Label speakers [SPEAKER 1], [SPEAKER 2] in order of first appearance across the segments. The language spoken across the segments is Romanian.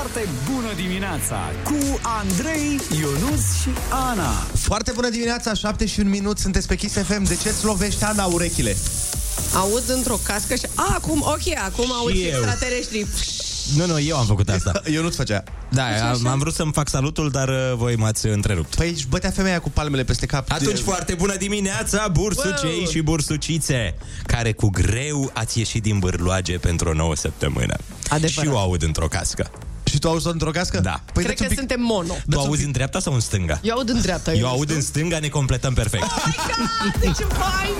[SPEAKER 1] Foarte bună dimineața cu Andrei, Ionus și Ana.
[SPEAKER 2] Foarte bună dimineața, 7 și un minut, sunteți pe Kiss FM. De ce-ți lovește Ana urechile?
[SPEAKER 3] Aud într-o cască și... A, acum, ok, acum aud și
[SPEAKER 4] eu.
[SPEAKER 3] extraterestri.
[SPEAKER 4] Nu, nu, eu am făcut asta.
[SPEAKER 2] Eu nu-ți făcea.
[SPEAKER 4] Da, am, am vrut să-mi fac salutul, dar uh, voi m-ați întrerupt.
[SPEAKER 2] Păi își bătea femeia cu palmele peste cap.
[SPEAKER 4] Atunci,
[SPEAKER 2] De-
[SPEAKER 4] foarte bună dimineața, bursucei
[SPEAKER 2] Wow!
[SPEAKER 4] și bursucițe, care cu greu ați ieșit din bârloage pentru o nouă săptămână.
[SPEAKER 3] Adevărat.
[SPEAKER 4] Și eu aud într-o cască.
[SPEAKER 2] Și tu auzi tot într-o cască?
[SPEAKER 4] Da.
[SPEAKER 2] Păi
[SPEAKER 3] Cred
[SPEAKER 2] dă-ți un
[SPEAKER 3] că
[SPEAKER 2] pic...
[SPEAKER 3] suntem mono.
[SPEAKER 4] Tu auzi în dreapta sau în stânga?
[SPEAKER 3] Eu aud în dreapta.
[SPEAKER 4] Eu aud în stânga, ne completăm perfect.
[SPEAKER 3] Oh my God, ce fain!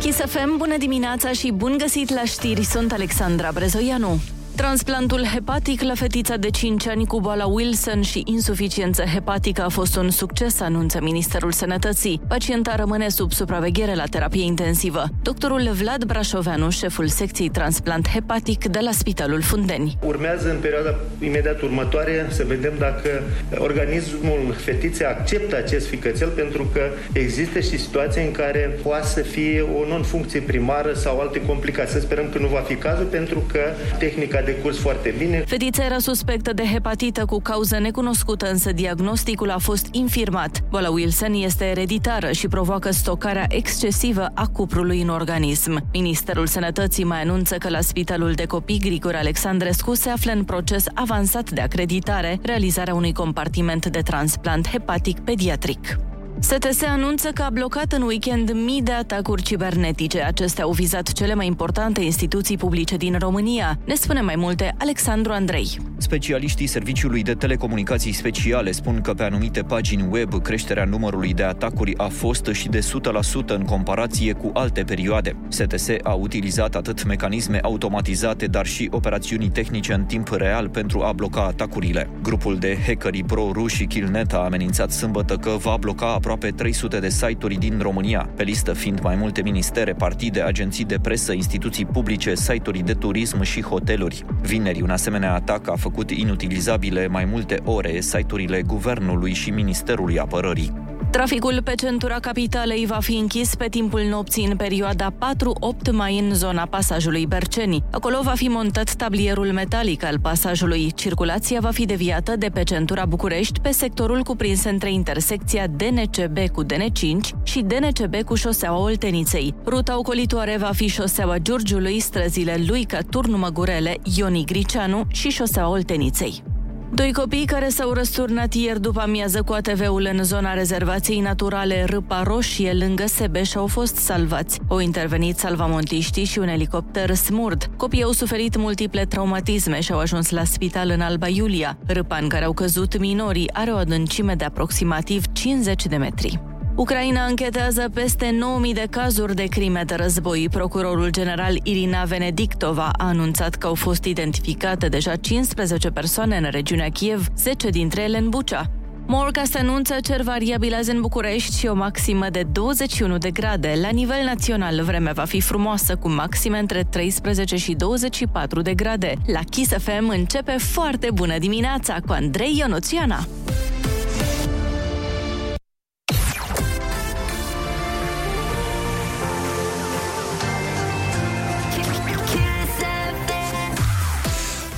[SPEAKER 5] Kiss FM, bună dimineața și bun găsit la știri, sunt Alexandra Brezoianu. Transplantul hepatic la fetița de 5 ani cu boala Wilson și insuficiență hepatică a fost un succes, anunță Ministerul Sănătății. Pacienta rămâne sub supraveghere la terapie intensivă. Doctorul Vlad Brașoveanu, șeful secției transplant hepatic de la Spitalul Fundeni.
[SPEAKER 6] Urmează în perioada imediat următoare să vedem dacă organismul fetiței acceptă acest ficățel pentru că există și situații în care poate să fie o non-funcție primară sau alte complicații. Să sperăm că nu va fi cazul pentru că tehnica a decurs foarte bine.
[SPEAKER 5] Fetița era suspectă de hepatită cu cauză necunoscută, însă diagnosticul a fost infirmat. Boala Wilson este ereditară și provoacă stocarea excesivă a cuprului în organism. Ministerul Sănătății mai anunță că la Spitalul de Copii Grigore Alexandrescu se află în proces avansat de acreditare realizarea unui compartiment de transplant hepatic pediatric. STS anunță că a blocat în weekend mii de atacuri cibernetice. Acestea au vizat cele mai importante instituții publice din România. Ne spune mai multe Alexandru Andrei.
[SPEAKER 7] Specialiștii Serviciului de Telecomunicații Speciale spun că pe anumite pagini web creșterea numărului de atacuri a fost și de 100% în comparație cu alte perioade. STS a utilizat atât mecanisme automatizate, dar și operațiuni tehnice în timp real pentru a bloca atacurile. Grupul de hackeri pro-ruși Killnet a amenințat sâmbătă că va bloca aproape 300 de site-uri din România, pe listă fiind mai multe ministere, partide, agenții de presă, instituții publice, site-uri de turism și hoteluri. Vineri, un asemenea atac a făcut inutilizabile mai multe ore site-urile Guvernului și Ministerului Apărării.
[SPEAKER 5] Traficul pe centura capitalei va fi închis pe timpul nopții în perioada 4-8 mai în zona pasajului Berceni. Acolo va fi montat tablierul metalic al pasajului. Circulația va fi deviată de pe centura București pe sectorul cuprins între intersecția DNCB cu DN5 și DNCB cu șoseaua Olteniței. Ruta ocolitoare va fi șoseaua Giurgiului, străzile Luica, Turnu Măgurele, Ioni Gricianu și șoseaua Olteniței. Doi copii care s-au răsturnat ieri după amiază cu ATV-ul în zona rezervației naturale Râpa Roșie, lângă Sebeș, au fost salvați. Au intervenit salvamontiștii și un elicopter smurd. Copiii au suferit multiple traumatisme și au ajuns la spital în Alba Iulia. Râpa în care au căzut minorii are o adâncime de aproximativ 50 de metri. Ucraina închetează peste 9.000 de cazuri de crime de război. Procurorul general Irina Venedictova a anunțat că au fost identificate deja 15 persoane în regiunea Kiev, 10 dintre ele în Bucea. Morca se anunță cer variabil azi în București și o maximă de 21 de grade. La nivel național, vremea va fi frumoasă, cu maxime între 13 și 24 de grade. La Kiss FM începe foarte bună dimineața cu Andrei Ionuțiana.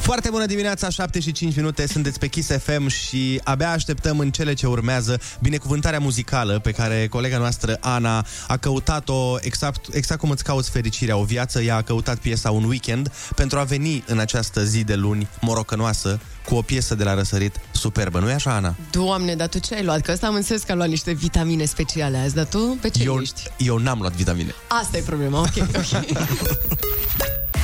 [SPEAKER 2] Foarte bună dimineața, 7 și 5 minute, sunteți pe Kiss FM și abia așteptăm în cele ce urmează binecuvântarea muzicală pe care colega noastră Ana a căutat-o exact, exact cum îți cauți fericirea, o viață, ea a căutat piesa Un Weekend pentru a veni în această zi de luni morocănoasă cu o piesă de la răsărit superbă, nu-i așa, Ana?
[SPEAKER 3] Doamne, dar tu ce ai luat? Că ăsta am înțeles că a luat niște vitamine speciale azi, dar tu pe ce
[SPEAKER 2] Eu,
[SPEAKER 3] ești?
[SPEAKER 2] eu n-am luat vitamine.
[SPEAKER 3] Asta e problema, ok, ok.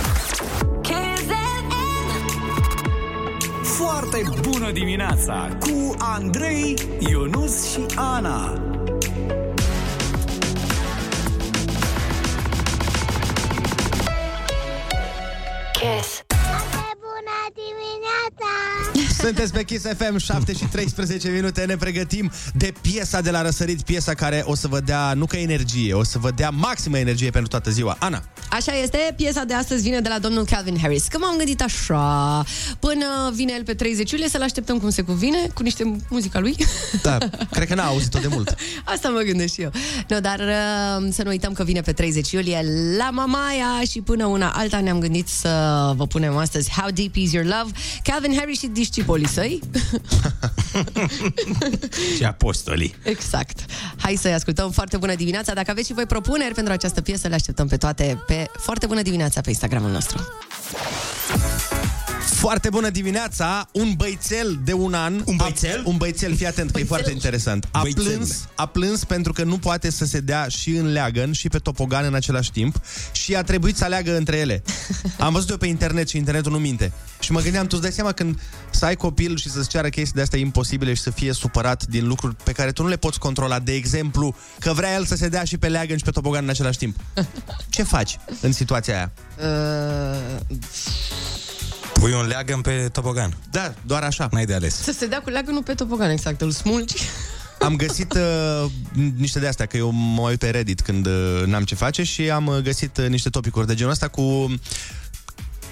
[SPEAKER 1] Foarte bună dimineața cu Andrei, Ionus și Ana.
[SPEAKER 8] Kiss. Bună dimineața!
[SPEAKER 2] Sunteți pe Kiss FM, 7 și 13 minute, ne pregătim de piesa de la răsărit, piesa care o să vă dea, nu că energie, o să vă dea maximă energie pentru toată ziua. Ana.
[SPEAKER 3] Așa este, piesa de astăzi vine de la domnul Calvin Harris. Că m-am gândit așa, până vine el pe 30 iulie, să-l așteptăm cum se cuvine, cu niște muzica lui.
[SPEAKER 2] Da, cred că n-a auzit-o de mult.
[SPEAKER 3] Asta mă gândesc și eu. No, dar uh, să nu uităm că vine pe 30 iulie la Mamaia și până una alta ne-am gândit să vă punem astăzi How Deep Is Your Love, Calvin Harris și discipolii săi.
[SPEAKER 4] Și apostolii.
[SPEAKER 3] Exact. Hai să-i ascultăm. Foarte bună dimineața. Dacă aveți și voi propuneri pentru această piesă, le așteptăm pe toate pe Foarte bună dimineața pe Instagramul nostru.
[SPEAKER 2] Foarte bună dimineața! Un băițel de un an...
[SPEAKER 4] Un băițel?
[SPEAKER 2] A, un băițel, fii atent, că e foarte interesant. A
[SPEAKER 4] Băițel.
[SPEAKER 2] plâns, a plâns pentru că nu poate să se dea și în leagăn și pe topogan în același timp și a trebuit să aleagă între ele. Am văzut eu pe internet și internetul nu minte. Și mă gândeam, tu îți dai seama când să ai copil și să-ți ceară chestii de astea imposibile și să fie supărat din lucruri pe care tu nu le poți controla. De exemplu, că vrea el să se dea și pe leagăn și pe topogan în același timp. Ce faci în situația aia?
[SPEAKER 3] Uh,
[SPEAKER 4] Pui un leagăn pe tobogan.
[SPEAKER 2] Da, doar așa.
[SPEAKER 4] N-ai de ales.
[SPEAKER 3] să se dea cu leagănul pe topogan, exact. Îl smulgi.
[SPEAKER 2] Am găsit uh, niște de astea, că eu mă uit pe Reddit când uh, n-am ce face și am uh, găsit uh, niște topicuri de genul ăsta cu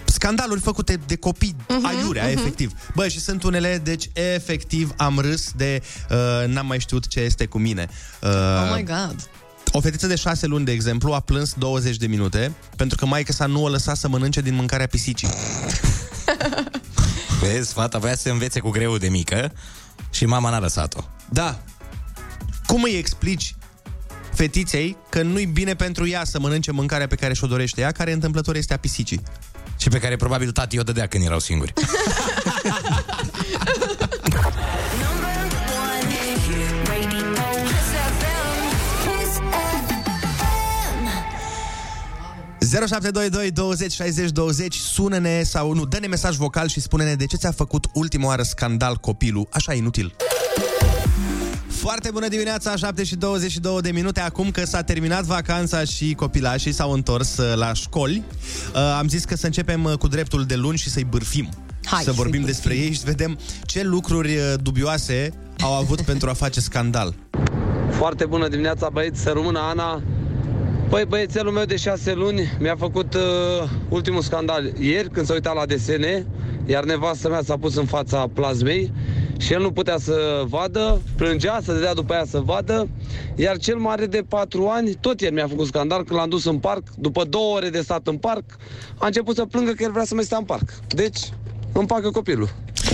[SPEAKER 2] scandaluri făcute de copii uh-huh, aiurea, uh-huh. efectiv. Bă, și sunt unele, deci efectiv am râs de uh, n-am mai știut ce este cu mine. Uh,
[SPEAKER 3] Oh my god.
[SPEAKER 2] O fetiță de șase luni, de exemplu, a plâns 20 de minute pentru că maica sa nu o lăsa să mănânce din mâncarea pisicii.
[SPEAKER 4] Vezi, fata voia să învețe cu greu de mică și mama n-a lăsat-o.
[SPEAKER 2] Da. Cum îi explici fetiței că nu-i bine pentru ea să mănânce mâncarea pe care și-o dorește ea, care întâmplător este a pisicii?
[SPEAKER 4] Și pe care probabil tati o dădea când erau singuri.
[SPEAKER 2] 0722 20 60 20 Sună-ne sau nu, dă-ne mesaj vocal și spune-ne de ce ți-a făcut ultima oară scandal copilul, așa inutil. Foarte bună dimineața, 7 și 22 de minute Acum că s-a terminat vacanța și copilașii s-au întors uh, la școli uh, Am zis că să începem uh, cu dreptul de luni și să-i bârfim
[SPEAKER 3] Hai
[SPEAKER 2] Să
[SPEAKER 3] să-i
[SPEAKER 2] vorbim
[SPEAKER 3] bârfim.
[SPEAKER 2] despre ei și să vedem ce lucruri uh, dubioase au avut pentru a face scandal
[SPEAKER 9] Foarte bună dimineața, băieți, să rămână Ana. Păi, băiețelul meu de șase luni mi-a făcut uh, ultimul scandal ieri când s-a uitat la desene, iar nevastă mea s-a pus în fața plasmei și el nu putea să vadă, plângea, să dea după aia să vadă, iar cel mare de patru ani, tot ieri mi-a făcut scandal când l-am dus în parc, după două ore de stat în parc, a început să plângă că el vrea să mai stea în parc. Deci, împacă copilul.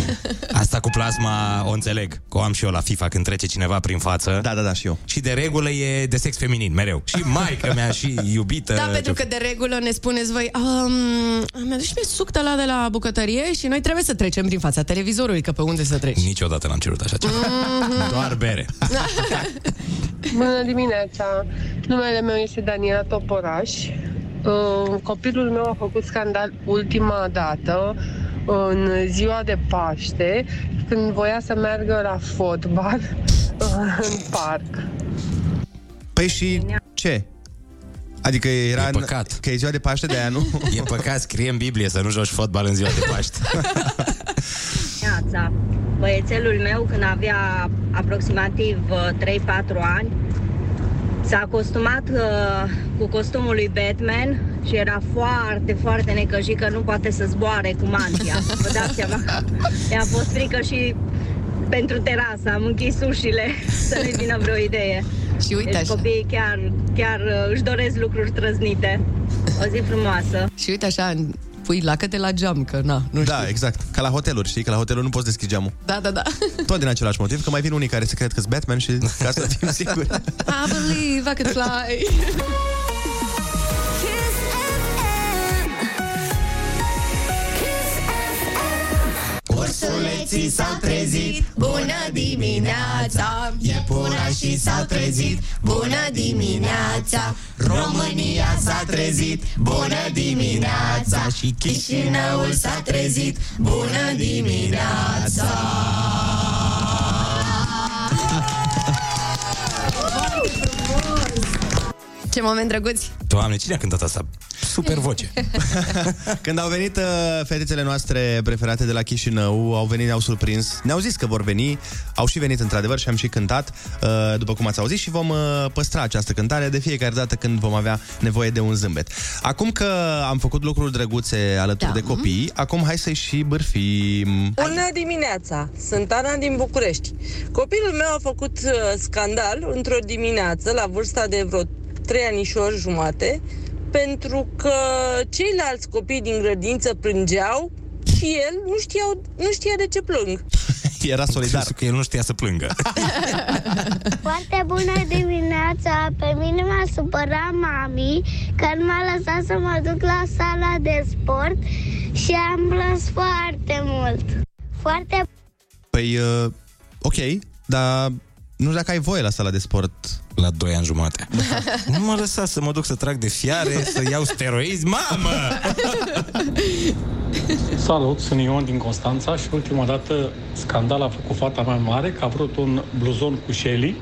[SPEAKER 4] Asta cu plasma o înțeleg, că o am și eu la FIFA când trece cineva prin față.
[SPEAKER 2] Da, da, da, și eu
[SPEAKER 4] Și de regulă e de sex feminin, mereu. Și maică mea și iubită.
[SPEAKER 3] Da, pentru că de regulă ne spuneți voi um, Mi-a dus și mie suc de la de la bucătărie și noi trebuie să trecem prin fața televizorului, că pe unde să treci?
[SPEAKER 4] Niciodată n-am cerut așa ceva. Doar bere.
[SPEAKER 10] Bună dimineața! Numele meu este Daniela Toporaș. Uh, Copilul meu a făcut scandal ultima dată în ziua de Paște, când voia să meargă la fotbal uh, în parc.
[SPEAKER 2] Păi și ce? Adică era
[SPEAKER 4] E păcat.
[SPEAKER 2] că e ziua de Paște de aia, nu?
[SPEAKER 4] E păcat, scrie în Biblie să nu joci fotbal în ziua de Paște.
[SPEAKER 11] dimineața. Băiețelul meu, când avea aproximativ uh, 3-4 ani, s-a costumat uh, cu costumul lui Batman și era foarte, foarte necăjit că nu poate să zboare cu mantia. Vă dați seama? I-a fost frică și pentru terasă. Am închis ușile să nu-i vină vreo idee.
[SPEAKER 3] Și uite
[SPEAKER 11] deci
[SPEAKER 3] așa.
[SPEAKER 11] copiii chiar, chiar uh, își doresc lucruri trăznite. O zi frumoasă!
[SPEAKER 3] Și uite așa, pui lacăte la geam, că na, nu știu.
[SPEAKER 2] Da, exact. Ca la hoteluri, știi? Că la hoteluri nu poți deschide geamul.
[SPEAKER 3] Da, da, da.
[SPEAKER 2] Tot din același motiv, că mai vin unii care se cred că sunt Batman și ca să fim siguri.
[SPEAKER 3] I believe I could fly.
[SPEAKER 1] Ursuleții s-au trezit Bună dimineața. Iepurașii s-au trezit Bună dimineața. România s-a trezit Bună dimineața. Și Chișinăul s-a trezit Bună dimineața
[SPEAKER 3] Ce moment drăguț!
[SPEAKER 12] Doamne, cine a cântat asta? Super voce.
[SPEAKER 2] Când au venit uh, fetițele noastre preferate de la Chișinău, au venit, ne-au surprins, ne-au zis că vor veni, au și venit într-adevăr și am și cântat, uh, după cum ați auzit, și vom uh, păstra această cântare de fiecare dată când vom avea nevoie de un zâmbet. Acum că am făcut lucruri drăguțe alături
[SPEAKER 3] Da.
[SPEAKER 2] de copii, acum hai să-i și bârfim.
[SPEAKER 13] Bună dimineața! Sunt Ana din București. Copilul meu a făcut uh, scandal într-o dimineață, la vârsta de vreo 3 anișori jumate, pentru că ceilalți copii din grădință plângeau și el nu, știau, nu știa de ce plâng.
[SPEAKER 2] Era solidar.
[SPEAKER 12] Că el nu știa să plângă.
[SPEAKER 14] Foarte bună dimineața! Pe mine m-a supărat mami că nu m-a lăsat să mă duc la sala de sport și am plâns foarte mult. Foarte
[SPEAKER 2] Păi, uh, ok, dar nu știu dacă ai voie la sala de sport.
[SPEAKER 12] La 2 ani jumate. Nu mă lăsa să mă duc să trag de fiare, să iau steroizi, mamă!
[SPEAKER 15] Salut, sunt Ion din Constanța și ultima dată scandal a făcut fata mea mare că a vrut un bluzon cu Shelly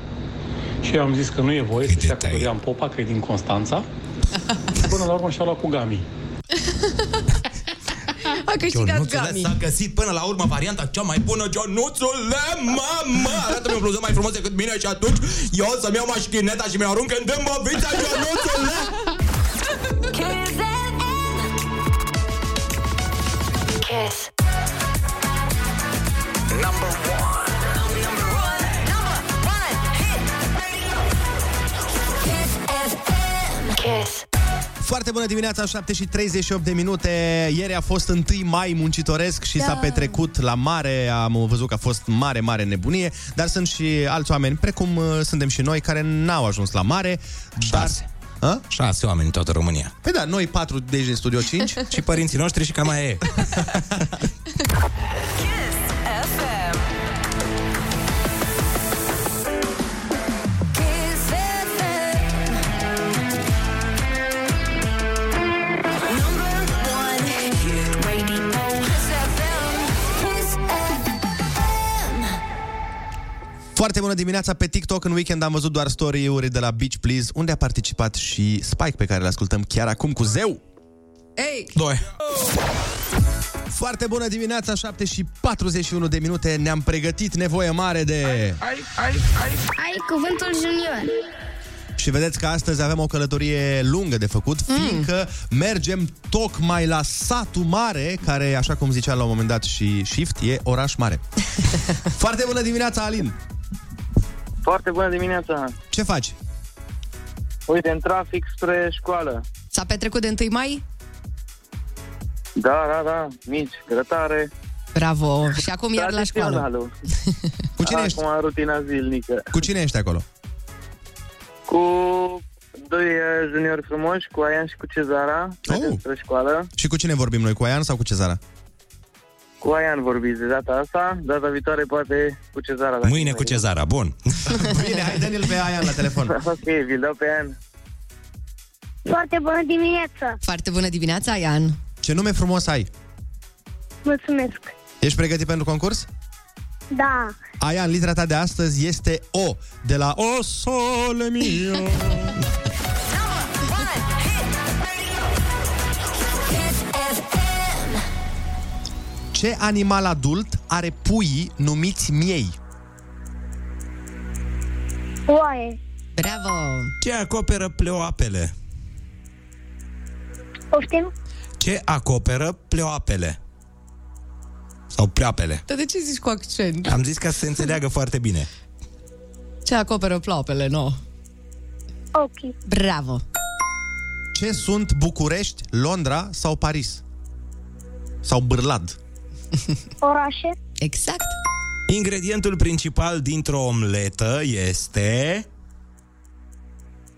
[SPEAKER 15] și eu am zis că nu e voie să-și ia cu Dorian Popa, că e din Constanța. Până la urmă și-a luat cu Gami.
[SPEAKER 3] A câștigat
[SPEAKER 12] Ionuțule
[SPEAKER 3] Gami.
[SPEAKER 12] s-a găsit până la urmă varianta cea mai bună, Ionuțule, mamă! Arată-mi un bluzon mai frumos decât mine și atunci eu o să-mi iau mașineta și mi-o arunc în dâmbăvița, Ionuțule!
[SPEAKER 8] Kiss. Number one. Number one. Number one hit radio. Kiss FM. Kiss.
[SPEAKER 2] Foarte bună dimineața, 7 și 38 de minute. Ieri a fost 1 mai muncitoresc și
[SPEAKER 3] Da.
[SPEAKER 2] s-a petrecut la mare. Am văzut că a fost mare, mare nebunie. Dar sunt și alți oameni, precum uh, suntem și noi, care n-au ajuns la mare.
[SPEAKER 12] Șase.
[SPEAKER 2] A?
[SPEAKER 12] Șase oameni în toată România.
[SPEAKER 2] Păi da, noi patru de aici din Studio 5.
[SPEAKER 12] și părinții noștri și cam aia e.
[SPEAKER 8] FM.
[SPEAKER 2] Foarte bună dimineața pe TikTok. În weekend am văzut doar story-uri de la Beach Please, unde a participat și Spike, pe care îl ascultăm chiar acum cu zeu.
[SPEAKER 3] Ei!
[SPEAKER 12] Doi.
[SPEAKER 2] Foarte bună dimineața, 7 și 41 de minute. Ne-am pregătit nevoie mare de...
[SPEAKER 14] Ai, ai, ai. ai cuvântul junior.
[SPEAKER 2] Și vedeți că astăzi avem o călătorie lungă de făcut, fiindcă mergem tocmai la satul mare, care, așa cum zicea la un moment dat și Shift, e oraș mare. Foarte bună dimineața, Alin!
[SPEAKER 9] Foarte bună dimineața!
[SPEAKER 2] Ce faci?
[SPEAKER 9] Uite, în trafic spre școală.
[SPEAKER 3] S-a petrecut de 1 mai?
[SPEAKER 9] Da, da, da, mici, grătare.
[SPEAKER 3] Bravo! Și acum iar la școală.
[SPEAKER 9] Tradiționalul.
[SPEAKER 2] Cu cine ești?
[SPEAKER 9] Acum rutina zilnică.
[SPEAKER 2] Cu cine ești acolo?
[SPEAKER 9] Cu doi eh, juniori frumoși, cu Aian și cu Cezara, mergem
[SPEAKER 2] Oh.
[SPEAKER 9] spre școală.
[SPEAKER 2] Și cu cine vorbim noi? Cu Aian sau cu Cezara?
[SPEAKER 9] Cu Aian vorbiți de data asta, data viitoare poate cu Cezara. dacă
[SPEAKER 12] Mâine
[SPEAKER 9] nu
[SPEAKER 12] cu
[SPEAKER 9] e.
[SPEAKER 12] Cezara, bun.
[SPEAKER 2] Bine, hai dă-l pe Aian la telefon.
[SPEAKER 9] ok, vi-l dau pe Aian.
[SPEAKER 14] Foarte bună dimineața.
[SPEAKER 3] Foarte bună dimineața, Ian.
[SPEAKER 2] Ce nume frumos ai?
[SPEAKER 14] Mulțumesc.
[SPEAKER 2] Ești pregătit pentru concurs?
[SPEAKER 14] Da.
[SPEAKER 2] Aian, litera ta de astăzi este O, de la O sole mio. Ce animal adult are pui numiți miei?
[SPEAKER 14] Oaie.
[SPEAKER 3] Bravo!
[SPEAKER 12] Ce acoperă pleoapele?
[SPEAKER 14] Poftim?
[SPEAKER 12] Ce acoperă pleoapele? Sau pleoapele?
[SPEAKER 3] Dar de ce zici cu accent?
[SPEAKER 12] Am zis ca să se înțeleagă foarte bine.
[SPEAKER 3] Ce acoperă ploapele, nu?
[SPEAKER 14] Ok.
[SPEAKER 3] Bravo!
[SPEAKER 2] Ce sunt București, Londra sau Paris? Sau Bârlad?
[SPEAKER 14] Orașe.
[SPEAKER 3] Exact.
[SPEAKER 12] Ingredientul principal dintr-o omletă este...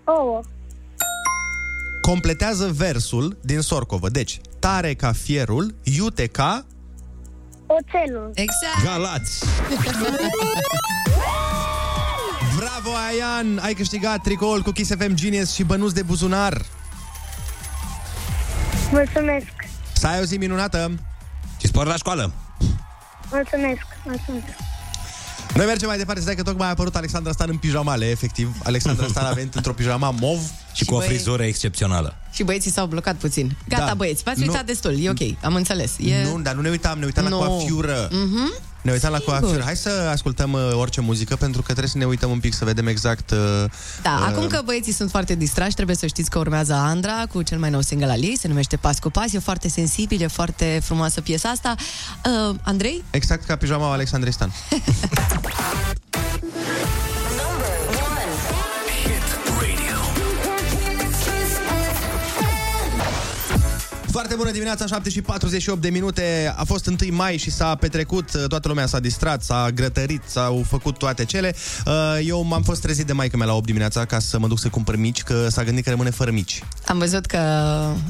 [SPEAKER 14] Ouă.
[SPEAKER 2] Completează versul din Sorcovă. Deci, tare ca fierul, iute ca...
[SPEAKER 14] Oțelul.
[SPEAKER 3] Exact.
[SPEAKER 12] Galați.
[SPEAKER 2] Bravo, Aian! Ai câștigat tricoul cu Kiss FM Genius și bănuți de buzunar.
[SPEAKER 14] Mulțumesc.
[SPEAKER 2] Să ai o zi minunată!
[SPEAKER 12] Și spor la școală.
[SPEAKER 14] Mulțumesc. Mulțumesc.
[SPEAKER 2] Noi mergem mai departe, să că tocmai a apărut Alexandra Stan în pijamale, efectiv. Alexandra Stan a venit într-o pijama mov
[SPEAKER 12] Și cu o
[SPEAKER 3] băie-
[SPEAKER 12] frizură excepțională.
[SPEAKER 3] Și băieții s-au blocat puțin. Gata,
[SPEAKER 2] Da.
[SPEAKER 3] băieți, v-ați
[SPEAKER 2] Nu.
[SPEAKER 3] uitat destul, e ok, am înțeles. E...
[SPEAKER 2] Nu, dar nu ne uitam, ne uitam la
[SPEAKER 3] Nu.
[SPEAKER 2] coafiură.
[SPEAKER 3] Mhm.
[SPEAKER 2] Ne uitam la
[SPEAKER 3] Sigur.
[SPEAKER 2] coafiură. Hai să ascultăm uh, orice muzică, pentru că trebuie să ne uităm un pic să vedem exact... Uh,
[SPEAKER 3] Da,
[SPEAKER 2] uh,
[SPEAKER 3] acum că băieții sunt foarte distrași, trebuie să știți că urmează Andra cu cel mai nou single al ei, se numește Pas cu Pas, e foarte sensibil, e foarte frumoasă piesa asta. Uh, Andrei?
[SPEAKER 2] Exact ca pijama Alexandrei Stan. Foarte bună dimineața, 7 și 48 de minute. A fost 1 mai și s-a petrecut, toată lumea s-a distrat, s-a grătărit, s-au făcut toate cele. Uh, Eu m-am fost trezit de maică mea la 8 dimineața ca să mă duc să cumpăr mici, că s-a gândit că rămâne fără mici.
[SPEAKER 3] Am văzut că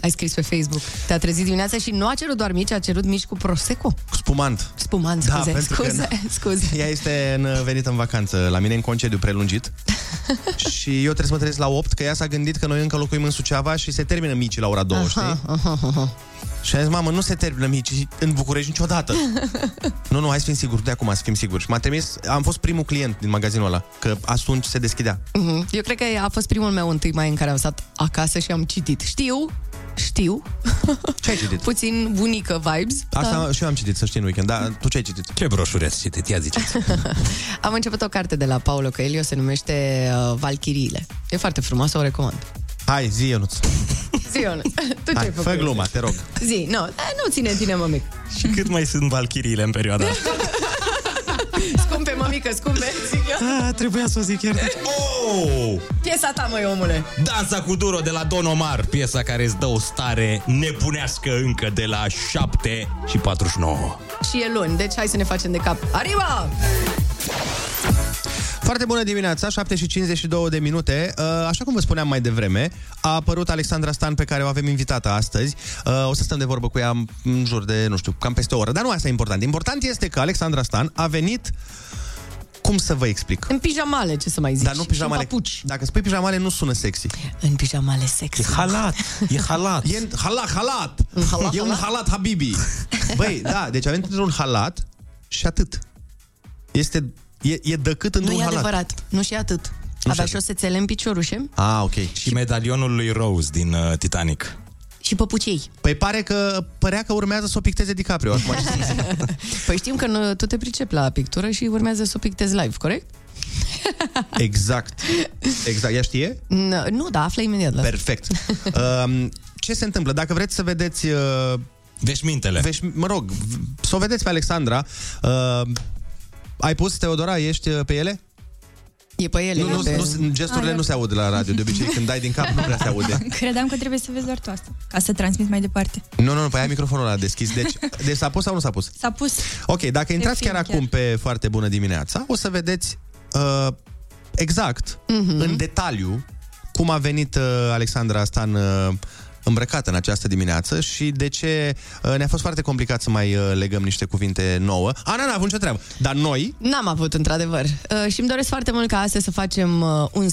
[SPEAKER 3] ai scris pe Facebook. Te-a trezit dimineața și nu a cerut doar mici, a cerut mici cu Prosecco.
[SPEAKER 2] Spumant.
[SPEAKER 3] Spumant,
[SPEAKER 2] Da,
[SPEAKER 3] scuze,
[SPEAKER 2] pentru că-
[SPEAKER 3] scuze, scuze.
[SPEAKER 2] Ea este în, venită în vacanță la mine, în concediu prelungit. și eu trebuie să mă trezesc la 8, că ea s-a gândit că noi încă locuim în Suceava și se termină micii la ora 2, știi?
[SPEAKER 3] Aha, aha, aha.
[SPEAKER 2] Și am zis, mamă, nu se termină micii în București niciodată. nu, nu, hai să fim siguri, de acum să fim siguri. Și m-a trimis, am fost primul client din magazinul ăla, că atunci se deschidea.
[SPEAKER 3] Mhm. Eu cred că a fost primul meu întâi mai în care am stat acasă și am citit. Știu, știu.
[SPEAKER 2] Ce ai citit?
[SPEAKER 3] Puțin bunică vibes.
[SPEAKER 2] Asta
[SPEAKER 3] dar
[SPEAKER 2] și eu am citit, să știi, în weekend, dar tu ce ai citit?
[SPEAKER 12] Ce broșuri ați citit? Ia ziceți.
[SPEAKER 3] Am început o carte de la Paulo Coelho, se numește uh, Valchiriile. E foarte frumoasă, o recomand.
[SPEAKER 2] Hai, zi, Ionuț.
[SPEAKER 3] Zi, Ionuț, tu ce ai
[SPEAKER 2] Hai,
[SPEAKER 3] făcut?
[SPEAKER 2] fă gluma, te rog.
[SPEAKER 3] Zi, nu, da, nu ține în tine, mămic.
[SPEAKER 12] Și cât mai sunt valchiriile în perioada asta?
[SPEAKER 3] Scumpe, mămică, scumpe, zic eu.
[SPEAKER 12] Ah, trebuia să o zic chiar. Oh!
[SPEAKER 3] Piesa ta, măi, omule.
[SPEAKER 12] Dansa cu Duro de la Don Omar, piesa care îți dă o stare nebunească încă de la 7 și 49.
[SPEAKER 3] Și e luni, deci hai să ne facem de cap. Arriba!
[SPEAKER 2] Foarte bună dimineața, 7 și 52 de minute. Uh, Așa cum vă spuneam mai devreme, a apărut Alexandra Stan pe care o avem invitată astăzi. Uh, O să stăm de vorbă cu ea în jur de, nu știu, cam peste o oră. Dar nu asta e important. Important este că Alexandra Stan a venit cum să vă explic?
[SPEAKER 3] În pijamale, ce să mai zici.
[SPEAKER 2] Dar nu pijamale.
[SPEAKER 3] Și în papuci.
[SPEAKER 2] Dacă spui pijamale, nu sună sexy.
[SPEAKER 3] În pijamale sexy.
[SPEAKER 12] E halat, e halat.
[SPEAKER 2] E în halat, halat.
[SPEAKER 3] În halat,
[SPEAKER 2] e un
[SPEAKER 3] halat?
[SPEAKER 2] halat, habibi. Băi, da, deci avem într-un halat și atât. Este, e, e decât
[SPEAKER 3] Nu
[SPEAKER 2] într-un
[SPEAKER 3] e
[SPEAKER 2] halat.
[SPEAKER 3] adevărat, nu și atât. Avea și o sețele în piciorușe
[SPEAKER 2] Ah, ok.
[SPEAKER 12] Și medalionul lui Rose din uh, Titanic.
[SPEAKER 3] Și păpucei.
[SPEAKER 2] Păi pare că părea că urmează să o picteze DiCaprio. Acum ce să zic?
[SPEAKER 3] Păi știm că nu, tu te pricepi la pictură și urmează să o pictezi live, corect?
[SPEAKER 2] exact. Exact. Ea știe?
[SPEAKER 3] Nu, nu da, află imediat. La...
[SPEAKER 2] Perfect. Um, ce se întâmplă? Dacă vreți să vedeți... Uh,
[SPEAKER 12] Veșmintele.
[SPEAKER 2] veș, mă rog, să o vedeți pe Alexandra. Uh, ai pus, Teodora, ești uh, pe ele?
[SPEAKER 3] E pe ele.
[SPEAKER 2] Nu, nu,
[SPEAKER 3] e pe...
[SPEAKER 2] nu, gesturile
[SPEAKER 16] Ah,
[SPEAKER 2] nu se aud la radio. De obicei, când dai din cap, nu prea se aude.
[SPEAKER 16] Credeam că trebuie să vezi doar tu asta, ca să transmit mai departe.
[SPEAKER 2] Nu, nu, nu, pe ai microfonul ăla deschis. Deci, deci s-a pus sau nu s-a pus?
[SPEAKER 16] S-a pus.
[SPEAKER 2] Ok, dacă intrați
[SPEAKER 16] film
[SPEAKER 2] chiar
[SPEAKER 16] chiar.
[SPEAKER 2] acum pe Foarte Bună Dimineața, o să vedeți uh, exact,
[SPEAKER 3] Mhm.
[SPEAKER 2] în detaliu, cum a venit uh, Alexandra Stan uh, îmbrăcată în această dimineață și de ce uh, ne-a fost foarte complicat să mai uh, legăm niște cuvinte nouă. Ana n-a avut nicio treabă, dar noi...
[SPEAKER 3] N-am avut, într-adevăr. Uh, și îmi doresc foarte mult ca astăzi să facem uh,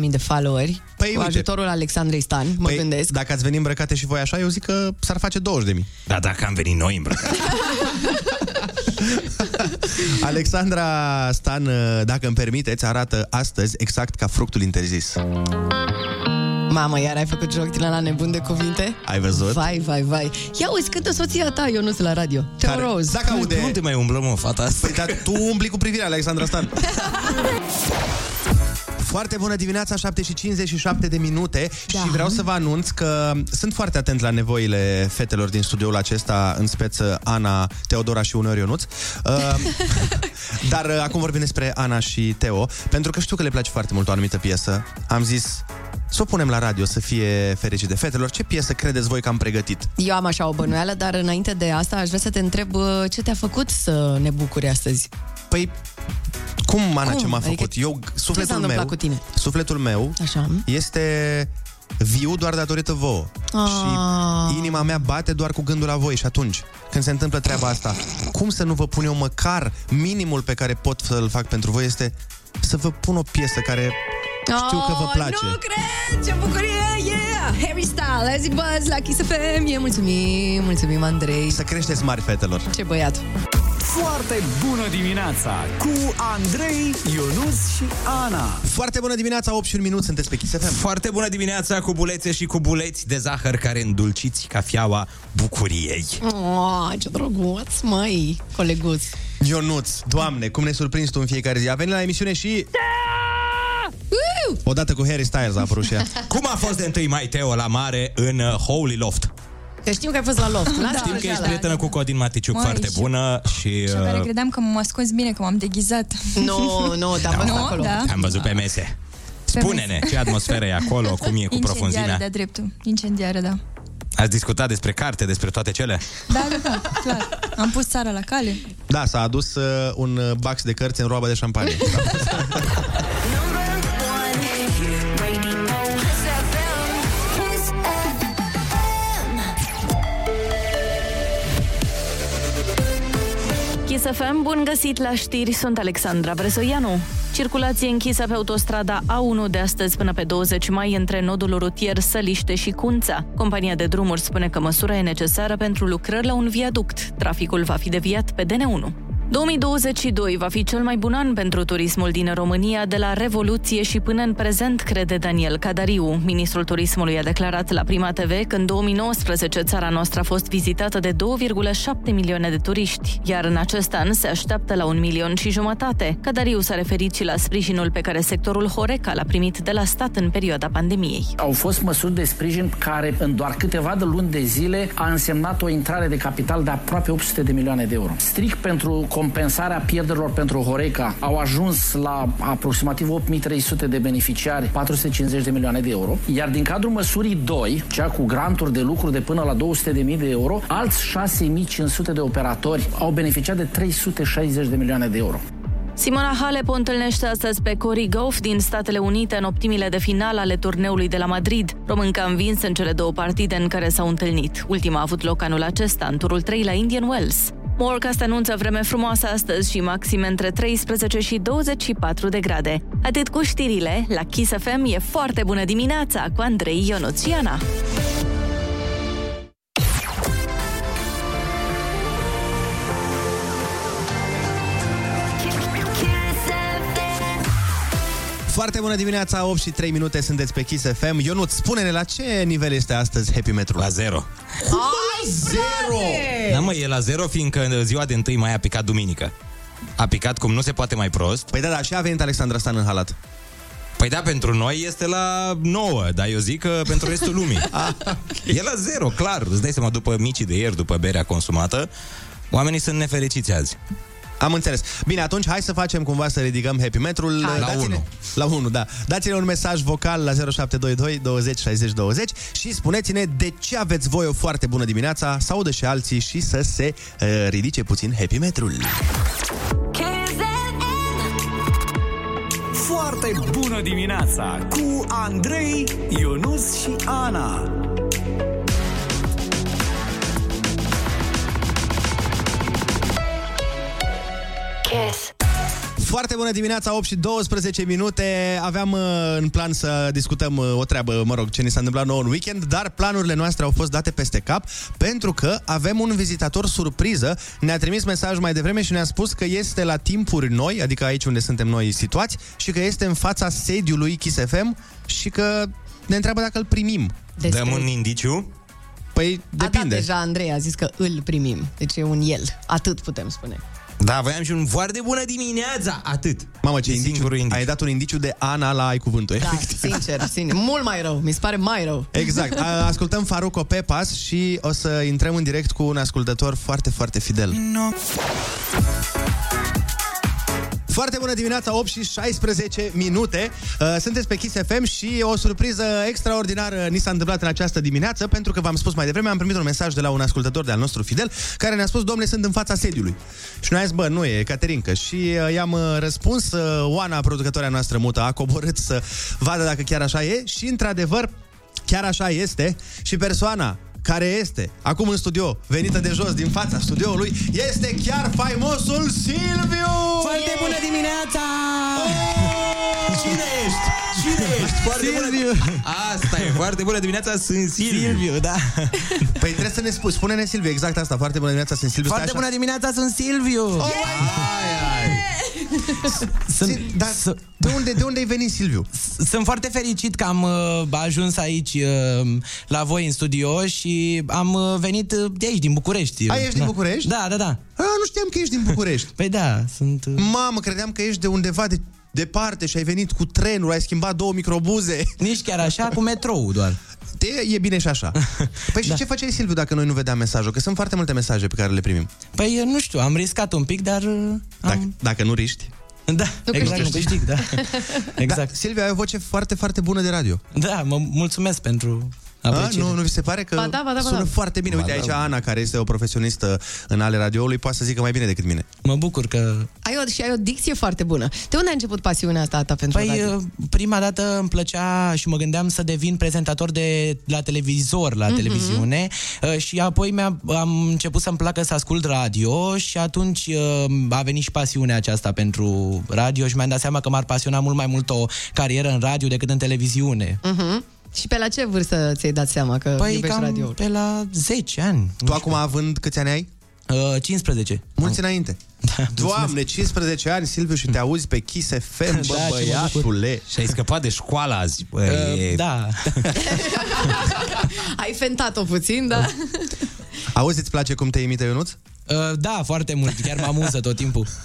[SPEAKER 3] 11.000 de followeri
[SPEAKER 2] Păi,
[SPEAKER 3] cu
[SPEAKER 2] uite.
[SPEAKER 3] ajutorul Alexandrei Stan, mă
[SPEAKER 2] păi,
[SPEAKER 3] gândesc.
[SPEAKER 2] Dacă ați venit îmbrăcate și voi așa, eu zic că s-ar face 20.000.
[SPEAKER 12] Da, dacă am venit noi îmbrăcați.
[SPEAKER 2] Alexandra Stan, uh, dacă îmi permiteți, arată astăzi exact ca fructul interzis.
[SPEAKER 3] Mamă, iar ai făcut joc din la nebun de cuvinte?
[SPEAKER 2] Ai văzut?
[SPEAKER 3] Vai, vai, vai. Ia uzi, cântă soția ta, eu nu sunt la radio. Teo
[SPEAKER 2] Care-
[SPEAKER 3] Rose.
[SPEAKER 2] Dacă aude...
[SPEAKER 12] Unde mai umblăm, mă, fata asta?
[SPEAKER 2] Păi, dar tu umbli cu privirea, Alexandra Stan. Foarte bună dimineața, 7 și 57 de minute da. și vreau să vă anunț că sunt foarte atent la nevoile fetelor din studioul acesta, în speță Ana, Teodora și uneori Ionuț. Uh, dar uh, acum vorbim despre Ana și Teo, pentru că știu că le place foarte mult o anumită piesă. Am zis să o punem la radio, să fie fericit de fetelor. Ce piesă credeți voi că am pregătit?
[SPEAKER 3] Eu am așa o bănuială, dar înainte de asta aș vrea să te întreb uh, ce te-a făcut să ne bucuri astăzi.
[SPEAKER 2] Păi, cum, Ana,
[SPEAKER 3] Cum?
[SPEAKER 2] ce m-a
[SPEAKER 3] Adică,
[SPEAKER 2] făcut? Eu,
[SPEAKER 3] ce s-a
[SPEAKER 2] sufletul
[SPEAKER 3] întâmplat
[SPEAKER 2] meu,
[SPEAKER 3] cu tine?
[SPEAKER 2] sufletul meu
[SPEAKER 3] Așa.
[SPEAKER 2] este viu doar datorită vouă.
[SPEAKER 3] Ah.
[SPEAKER 2] Și inima mea bate doar cu gândul la voi și atunci, când se întâmplă treaba asta, cum să nu vă pun eu măcar minimul pe care pot să-l fac pentru voi este să vă pun o piesă care știu că vă
[SPEAKER 3] Oh,
[SPEAKER 2] place.
[SPEAKER 3] Nu cred! Ce bucurie! Yeah! Harry Styles, Easy Buzz la Kiss FM. E mulțumim, mulțumim, Andrei.
[SPEAKER 2] Să creșteți mari fetelor.
[SPEAKER 3] Ce băiat.
[SPEAKER 1] Foarte bună dimineața cu Andrei, Ionus și Ana.
[SPEAKER 2] Foarte bună dimineața, 8 și un minut, sunteți pe Kiss FM.
[SPEAKER 12] Foarte bună dimineața cu bulețe și cu buleți de zahăr care îndulciți cafeaua bucuriei.
[SPEAKER 3] Oh, ce drăguț, măi, coleguț.
[SPEAKER 2] Ionuț, doamne, cum ne surprinzi tu în fiecare zi. A venit la emisiune și... Odată cu Harry Styles a apărut și ea.
[SPEAKER 12] Cum a fost de 1 mai Teo la mare în uh, Holy Loft?
[SPEAKER 3] Că știm că ai fost la loft. Lasă
[SPEAKER 12] Știm că
[SPEAKER 3] așa
[SPEAKER 12] ești
[SPEAKER 3] la-
[SPEAKER 12] prietenă cu Codin Maticiuc
[SPEAKER 16] Măi,
[SPEAKER 12] foarte
[SPEAKER 16] și-
[SPEAKER 12] bună și...
[SPEAKER 16] Și care
[SPEAKER 12] uh,
[SPEAKER 16] credeam că m-am ascuns bine, că m-am deghizat.
[SPEAKER 3] Nu, nu, te-am văzut
[SPEAKER 16] Nu,
[SPEAKER 3] acolo.
[SPEAKER 16] da.
[SPEAKER 12] Am văzut pe mese. Spune-ne, ce atmosferă e acolo, cum e cu
[SPEAKER 16] Incendiară
[SPEAKER 12] profunzimea?
[SPEAKER 16] de-a dreptul. Incendiară, da.
[SPEAKER 12] Ați discutat despre carte, despre toate cele?
[SPEAKER 16] Da, da, da, clar. Am pus țara la cale.
[SPEAKER 2] Da, s-a adus uh, un uh, box de cărți în roabă de șampanie.
[SPEAKER 5] Kiss FM, bun găsit la știri, sunt Alexandra Bresoianu. Circulație închisă pe autostrada A1 de astăzi până pe 20 mai între nodul rutier Săliște și Cunța. Compania de drumuri spune că măsura e necesară pentru lucrări la un viaduct. Traficul va fi deviat pe DN1. 2022 va fi cel mai bun an pentru turismul din România de la Revoluție și până în prezent, crede Daniel Cadariu. Ministrul turismului a declarat la Prima TV că în 2019 țara noastră a fost vizitată de 2,7 milioane de turiști, iar în acest an se așteaptă la un milion și jumătate. Cadariu s-a referit și la sprijinul pe care sectorul Horeca l-a primit de la stat în perioada pandemiei.
[SPEAKER 17] Au fost măsuri de sprijin care în doar câteva de luni de zile a însemnat o intrare de capital de aproape 800 de milioane de euro. Strict pentru compensarea pierderilor pentru Horeca au ajuns la aproximativ 8300 de beneficiari, 450 de milioane de euro, iar din cadrul măsurii 2, cea cu granturi de lucru de până la 200 de mii de euro, alți 6500 de operatori au beneficiat de 360 de milioane de euro.
[SPEAKER 5] Simona Halep o întâlnește astăzi pe Cory Gauff din Statele Unite în optimile de final ale turneului de la Madrid. Românca a învins în cele două partide în care s-au întâlnit. Ultima a avut loc anul acesta, în turul 3 la Indian Wells. Morecast anunță vreme frumoasă astăzi și maxime între 13 și 24 de grade. Atât cu știrile, la Kiss FM e foarte bună dimineața cu Andrei Ionuțiana.
[SPEAKER 2] Foarte bună dimineața, 8 și 3 minute, sunteți pe Kiss FM. Ionut, spune-ne la ce nivel este astăzi Happy Metro?
[SPEAKER 12] La zero.
[SPEAKER 3] Ai,
[SPEAKER 2] zero!
[SPEAKER 12] Da, mă, e la zero, fiindcă ziua de 1 mai a picat duminică. A picat cum nu se poate mai prost.
[SPEAKER 2] Păi da, da, și a venit Alexandra Stan în halat.
[SPEAKER 12] Păi da, pentru noi este la 9, dar eu zic că pentru restul lumii. E la zero, clar. Îți dai seama, după micii de ieri, după berea consumată, oamenii sunt nefericiți azi.
[SPEAKER 2] Am înțeles. Bine, atunci hai să facem cumva să ridicăm happy metrul.
[SPEAKER 12] Hai. La
[SPEAKER 2] Dați-ne-
[SPEAKER 12] unu.
[SPEAKER 2] La 1, da. Dați-ne un mesaj vocal la 0722 20 60 20 și spuneți-ne de ce aveți voi o foarte bună dimineața, să audă și alții și să se uh, ridice puțin happy metrul.
[SPEAKER 1] Foarte bună dimineața cu Andrei, Ionus și Ana.
[SPEAKER 8] Kiss.
[SPEAKER 2] Foarte bună dimineața, 8 și 12 minute. Aveam uh, în plan să discutăm uh, o treabă, mă rog, ce ni s-a întâmplat nou în weekend, dar planurile noastre au fost date peste cap pentru că avem un vizitator surpriză. Ne-a trimis mesaj mai devreme și ne-a spus că este la timpuri noi, adică aici unde suntem noi situați, și că este în fața sediului Kiss FM și că ne întreabă dacă îl primim.
[SPEAKER 3] Despre-
[SPEAKER 12] Dăm un indiciu?
[SPEAKER 2] Păi
[SPEAKER 3] A dat deja Andrei, a zis că îl primim. Deci e un el. Atât putem spune.
[SPEAKER 12] Da, voiam și un foarte bună dimineața, atât.
[SPEAKER 2] Mamă, ce
[SPEAKER 12] E
[SPEAKER 2] indiciu,
[SPEAKER 12] singurul indiciu.
[SPEAKER 2] ai dat un indiciu de Ana la ai cuvântul.
[SPEAKER 3] Da, sincer, sincer. Mult mai rău. Mi se pare mai rău.
[SPEAKER 2] Exact. A- Ascultăm Faruco Pepas și o să intrăm în direct cu un ascultător foarte, foarte fidel. Foarte bună dimineața, 8 și 16 minute. Uh, Sunteți pe Kiss FM și o surpriză extraordinară ni s-a întâmplat în această dimineață, pentru că v-am spus mai devreme, am primit un mesaj de la un ascultător de-al nostru fidel, care ne-a spus, domnule, sunt în fața sediului. Și noi am zis, bă, nu e, Caterinca. Și uh, i-am uh, răspuns, uh, Oana, producătoarea noastră mută, a coborât să vadă dacă chiar așa e și, într-adevăr, chiar așa este și persoana care este acum în studio, venită de jos din fața studioului, este chiar faimosul Silviu!
[SPEAKER 4] Foarte bună dimineața!
[SPEAKER 12] Cine ești? Cine ești? Foarte
[SPEAKER 2] Silviu.
[SPEAKER 12] bună. Asta e, foarte bună dimineața, sunt Silviu.
[SPEAKER 2] Silviu, da. Păi trebuie să ne spui, spune-ne Silviu, exact asta. Foarte bună dimineața, sunt Silviu.
[SPEAKER 18] Foarte
[SPEAKER 2] Stai
[SPEAKER 18] bună dimineața, sunt Silviu!
[SPEAKER 2] Oh, Sunt, dar de unde, de unde ai venit, Silviu?
[SPEAKER 18] Sunt foarte fericit că am uh, ajuns aici uh, la voi în studio și am uh, venit uh, de aici, din București.
[SPEAKER 2] A, ești din
[SPEAKER 18] Da.
[SPEAKER 2] București?
[SPEAKER 18] Da, da, da.
[SPEAKER 2] A, nu știam că ești din București.
[SPEAKER 18] Păi da, sunt... Uh...
[SPEAKER 2] Mamă, credeam că ești de undeva de departe și ai venit cu trenul, ai schimbat două microbuze.
[SPEAKER 18] Nici chiar așa, cu metrou doar.
[SPEAKER 2] Te, e bine și așa. Păi și
[SPEAKER 18] Da.
[SPEAKER 2] ce făceai, Silviu, dacă noi nu vedeam mesajul? Că sunt foarte multe mesaje pe care le primim.
[SPEAKER 18] Păi uh, nu știu, am riscat un pic, dar... uh,
[SPEAKER 2] Dacă, dacă nu riști.
[SPEAKER 18] Da,
[SPEAKER 3] Nu
[SPEAKER 18] exact, nu
[SPEAKER 3] câștigi.
[SPEAKER 18] câștig, da.
[SPEAKER 2] Exact. Da, Silvia, ai o voce foarte, foarte bună de radio.
[SPEAKER 18] Da, mă mulțumesc pentru
[SPEAKER 2] A,
[SPEAKER 18] apreciere.
[SPEAKER 2] nu, nu vi se pare că
[SPEAKER 3] Ba da, ba da, ba
[SPEAKER 2] sună
[SPEAKER 3] da.
[SPEAKER 2] foarte bine? Uite,
[SPEAKER 18] Ba
[SPEAKER 2] aici
[SPEAKER 18] da.
[SPEAKER 2] Ana, care este o profesionistă în ale radioului, poate să zică mai bine decât mine.
[SPEAKER 18] Mă bucur că...
[SPEAKER 3] Ai o, și ai o dicție foarte bună. De unde a început pasiunea asta a ta pentru
[SPEAKER 18] Păi,
[SPEAKER 3] radio?
[SPEAKER 18] uh, prima dată îmi plăcea și mă gândeam să devin prezentator de la televizor, la
[SPEAKER 3] Mhm.
[SPEAKER 18] televiziune uh, și apoi mi-a, am început să-mi placă să ascult radio și atunci uh, a venit și pasiunea aceasta pentru radio și mi-am dat seama că m-ar pasiona mult mai mult o carieră în radio decât în televiziune.
[SPEAKER 3] Mhm. Și pe la ce vârstă ți-ai dat seama că
[SPEAKER 18] Păi
[SPEAKER 3] iubești
[SPEAKER 18] cam
[SPEAKER 3] radioul?
[SPEAKER 18] pe la 10 ani.
[SPEAKER 2] Tu acum având câți ani ai?
[SPEAKER 18] Uh, 15.
[SPEAKER 2] Mulți înainte. Doamne, 15 ani, Silviu, și te auzi pe Kiss FM, bă,
[SPEAKER 18] Da, și mă
[SPEAKER 2] băiatule.
[SPEAKER 12] Și ai scăpat de școală azi. Bă,
[SPEAKER 18] Uh,
[SPEAKER 12] e...
[SPEAKER 18] da.
[SPEAKER 3] Ai fentat-o puțin, da?
[SPEAKER 2] Auzi, îți place cum te imită Ionuț?
[SPEAKER 18] Uh, da, foarte mult. Chiar mă amuză tot timpul.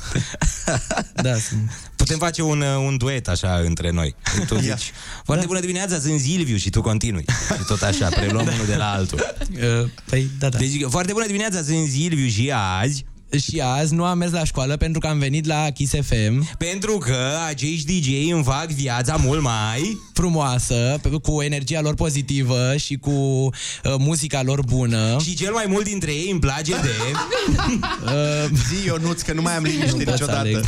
[SPEAKER 18] Da, sunt...
[SPEAKER 12] Putem face un, uh, un duet așa între noi. Tu
[SPEAKER 2] Ia.
[SPEAKER 12] zici, foarte bună dimineața, sunt Silviu și tu continui. Și tot așa, preluăm unul de la altul.
[SPEAKER 18] Uh, păi, da, da.
[SPEAKER 12] Deci, foarte bună dimineața, sunt Silviu și azi
[SPEAKER 18] Și azi nu am mers la școală pentru că am venit la Kiss FM
[SPEAKER 12] Pentru că acești DJ îmi fac viața mult mai
[SPEAKER 18] frumoasă, pe- cu energia lor pozitivă și cu uh, muzica lor bună.
[SPEAKER 12] Și cel mai mult dintre ei îmi place de
[SPEAKER 18] Uh,
[SPEAKER 2] Zi, Ionuț, că nu mai am liniște
[SPEAKER 18] Nu pot să
[SPEAKER 2] niciodată.
[SPEAKER 18] aleg.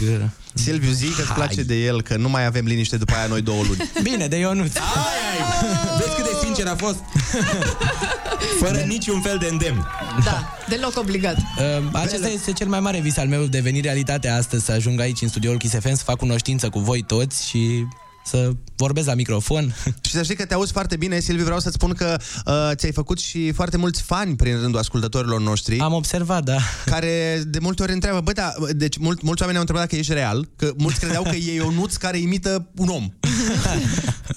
[SPEAKER 2] Silviu, zi că îți place de el, că nu mai avem liniște după aia noi două luni.
[SPEAKER 18] Bine, de Ionuț.
[SPEAKER 12] Vezi cât de sincer a fost? Fără niciun fel de îndemn
[SPEAKER 3] Da, deloc obligat.
[SPEAKER 18] Uh, acesta este cel mai mare vis al meu de venire realitate astăzi, să ajung aici în studioul Kiss FM, să fac cunoștință cu voi toți și să vorbesc la microfon.
[SPEAKER 2] Și să știi că te auzi foarte bine, Silviu, vreau să-ți spun că uh, ți-ai făcut și foarte mulți fani prin rândul ascultătorilor noștri.
[SPEAKER 18] Am observat, da.
[SPEAKER 2] Care de multe ori întreabă, bă, da, deci mult, mulți oameni au întrebat dacă ești real, că mulți credeau că e Ionuț care imită un om.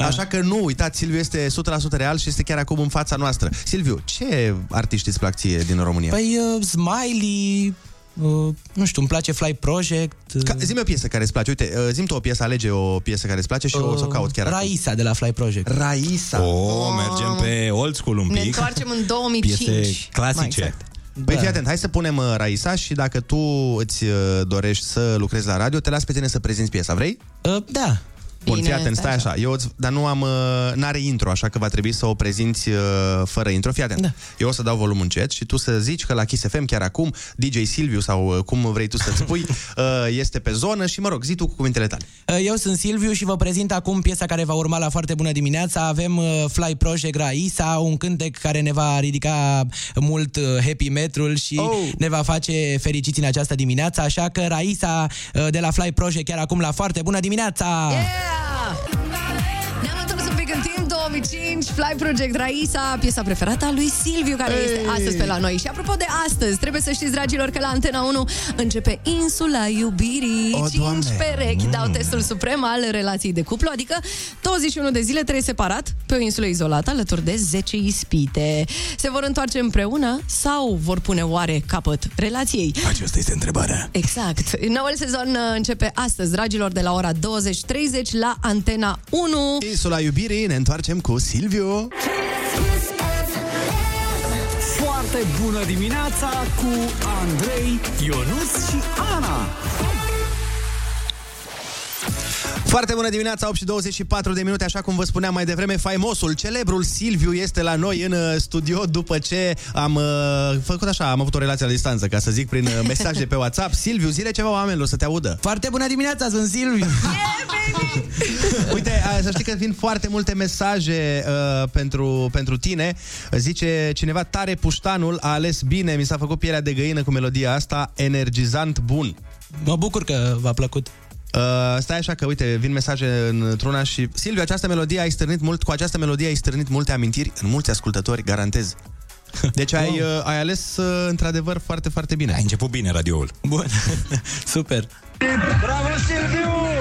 [SPEAKER 2] Așa că nu, uitați, Silviu este 100% real și este chiar acum în fața noastră. Silviu, ce artiști îți plac ție din România?
[SPEAKER 18] Păi, uh, Smiley, uh, nu știu, îmi place Fly Project. Uh,
[SPEAKER 2] Ca, zi-mi o piesă care îți place. Uite, uh, zi tu o piesă, alege o piesă care îți place și o să o caut chiar acum.
[SPEAKER 18] Raisa de la Fly Project.
[SPEAKER 2] Raisa.
[SPEAKER 12] O, mergem pe old school un
[SPEAKER 3] Ne
[SPEAKER 12] pic
[SPEAKER 3] întoarcem în 2005.
[SPEAKER 12] Piese
[SPEAKER 3] Mai
[SPEAKER 12] clasice
[SPEAKER 3] exact.
[SPEAKER 2] Păi
[SPEAKER 18] Da.
[SPEAKER 2] fii atent, hai să punem uh, Raisa și dacă tu îți uh, dorești să lucrezi la radio, te las pe tine să prezinți piesa, vrei?
[SPEAKER 18] Uh, da.
[SPEAKER 2] Bun,
[SPEAKER 3] Bine,
[SPEAKER 2] fii atent,
[SPEAKER 3] stai
[SPEAKER 2] stai așa. Eu, îți- dar nu am, uh, n-are intro, așa că va trebui să o prezinți uh, fără intro. Fii atent.
[SPEAKER 18] Da.
[SPEAKER 2] Eu o să dau volum încet și tu să zici că la Kiss FM chiar acum, DJ Silviu sau uh, cum vrei tu să-ți spui, uh, este pe zonă și mă rog, zi tu cu cuvintele tale.
[SPEAKER 18] Uh, Eu sunt Silviu și vă prezint acum piesa care va urma la foarte bună dimineața. Avem uh, Fly Project Raisa, un cântec care ne va ridica mult uh, happy metrul și
[SPEAKER 2] Oh.
[SPEAKER 18] ne va face fericiți în această dimineață. Așa că Raisa uh, de la Fly Project chiar acum la foarte bună dimineața!
[SPEAKER 3] Yeah! Ne-am întors un pic în timp, 2005, Fly Project Raisa, piesa preferată a lui Silviu, care
[SPEAKER 2] Ei!
[SPEAKER 3] este astăzi pe la noi. Și apropo de astăzi, trebuie să știți, dragilor, că la Antena 1 începe Insula Iubirii.
[SPEAKER 2] O,
[SPEAKER 3] 5
[SPEAKER 2] Doamne!
[SPEAKER 3] perechi dau testul suprem al relației de cuplu, adică 21 de zile trei separat, pe o insulă izolată, alături de 10 ispite. Se vor întoarce împreună sau vor pune oare capăt relației?
[SPEAKER 12] Aceasta este întrebarea
[SPEAKER 3] Exact. Noul sezon uh, începe astăzi, dragilor, de la ora 20.30 la Antena 1.
[SPEAKER 2] Insula iubirii, ne întoarcem cu Silviu.
[SPEAKER 1] Foarte bună dimineața cu Andrei, Ionus și Ana.
[SPEAKER 2] Foarte bună dimineața, 8 și 24 de minute, așa cum vă spuneam mai devreme, faimosul, celebrul Silviu este la noi în uh, studio după ce am uh, făcut așa, am avut o relație la distanță, ca să zic, prin uh, mesaje pe WhatsApp. Silviu, zile ceva oamenilor să te audă.
[SPEAKER 18] Foarte bună dimineața, sunt Silviu!
[SPEAKER 2] Uite, a, să știi că vin foarte multe mesaje uh, pentru, pentru tine. Zice cineva, tare puștanul a ales bine, mi s-a făcut pielea de găină cu melodia asta, energizant bun.
[SPEAKER 18] Mă bucur că v-a plăcut.
[SPEAKER 2] Uh, stai așa că, uite, vin mesaje într-una și... Silviu, această melodie ai stârnit mult, cu această melodie ai stârnit multe amintiri în mulți ascultători, garantez. Deci ai, uh, ai ales, uh, într-adevăr, foarte, foarte bine. Ai
[SPEAKER 12] început bine radioul.
[SPEAKER 18] Bun, super.
[SPEAKER 8] Bravo, Silviu!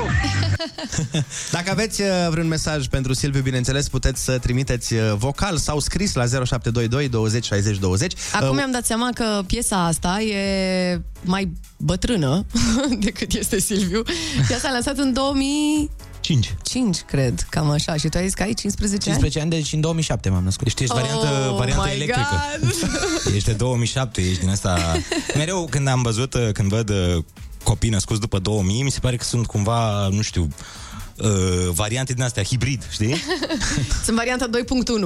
[SPEAKER 2] Dacă aveți uh, vreun mesaj pentru Silviu, bineînțeles, puteți să trimiteți uh, vocal sau scris la 0722 20 60 20.
[SPEAKER 3] Acum
[SPEAKER 2] Uh,
[SPEAKER 3] mi-am dat seama că piesa asta e mai bătrână decât este Silviu. Piesa a lansat în 2000...
[SPEAKER 18] 5.
[SPEAKER 3] 5, cred, cam așa. Și tu ai zis că ai 15,
[SPEAKER 18] 15 ani, deci în 2007 m-am născut.
[SPEAKER 12] Știi, ești variantă,
[SPEAKER 3] Oh
[SPEAKER 12] variantă
[SPEAKER 3] my
[SPEAKER 12] electrică.
[SPEAKER 3] God.
[SPEAKER 12] Ești de 2007, ești din asta... Mereu când am văzut, uh, când văd uh, copii născuți după 2000, mi se pare că sunt cumva, nu știu, uh, variante din astea, hibrid, știi?
[SPEAKER 3] Sunt varianta 2.1.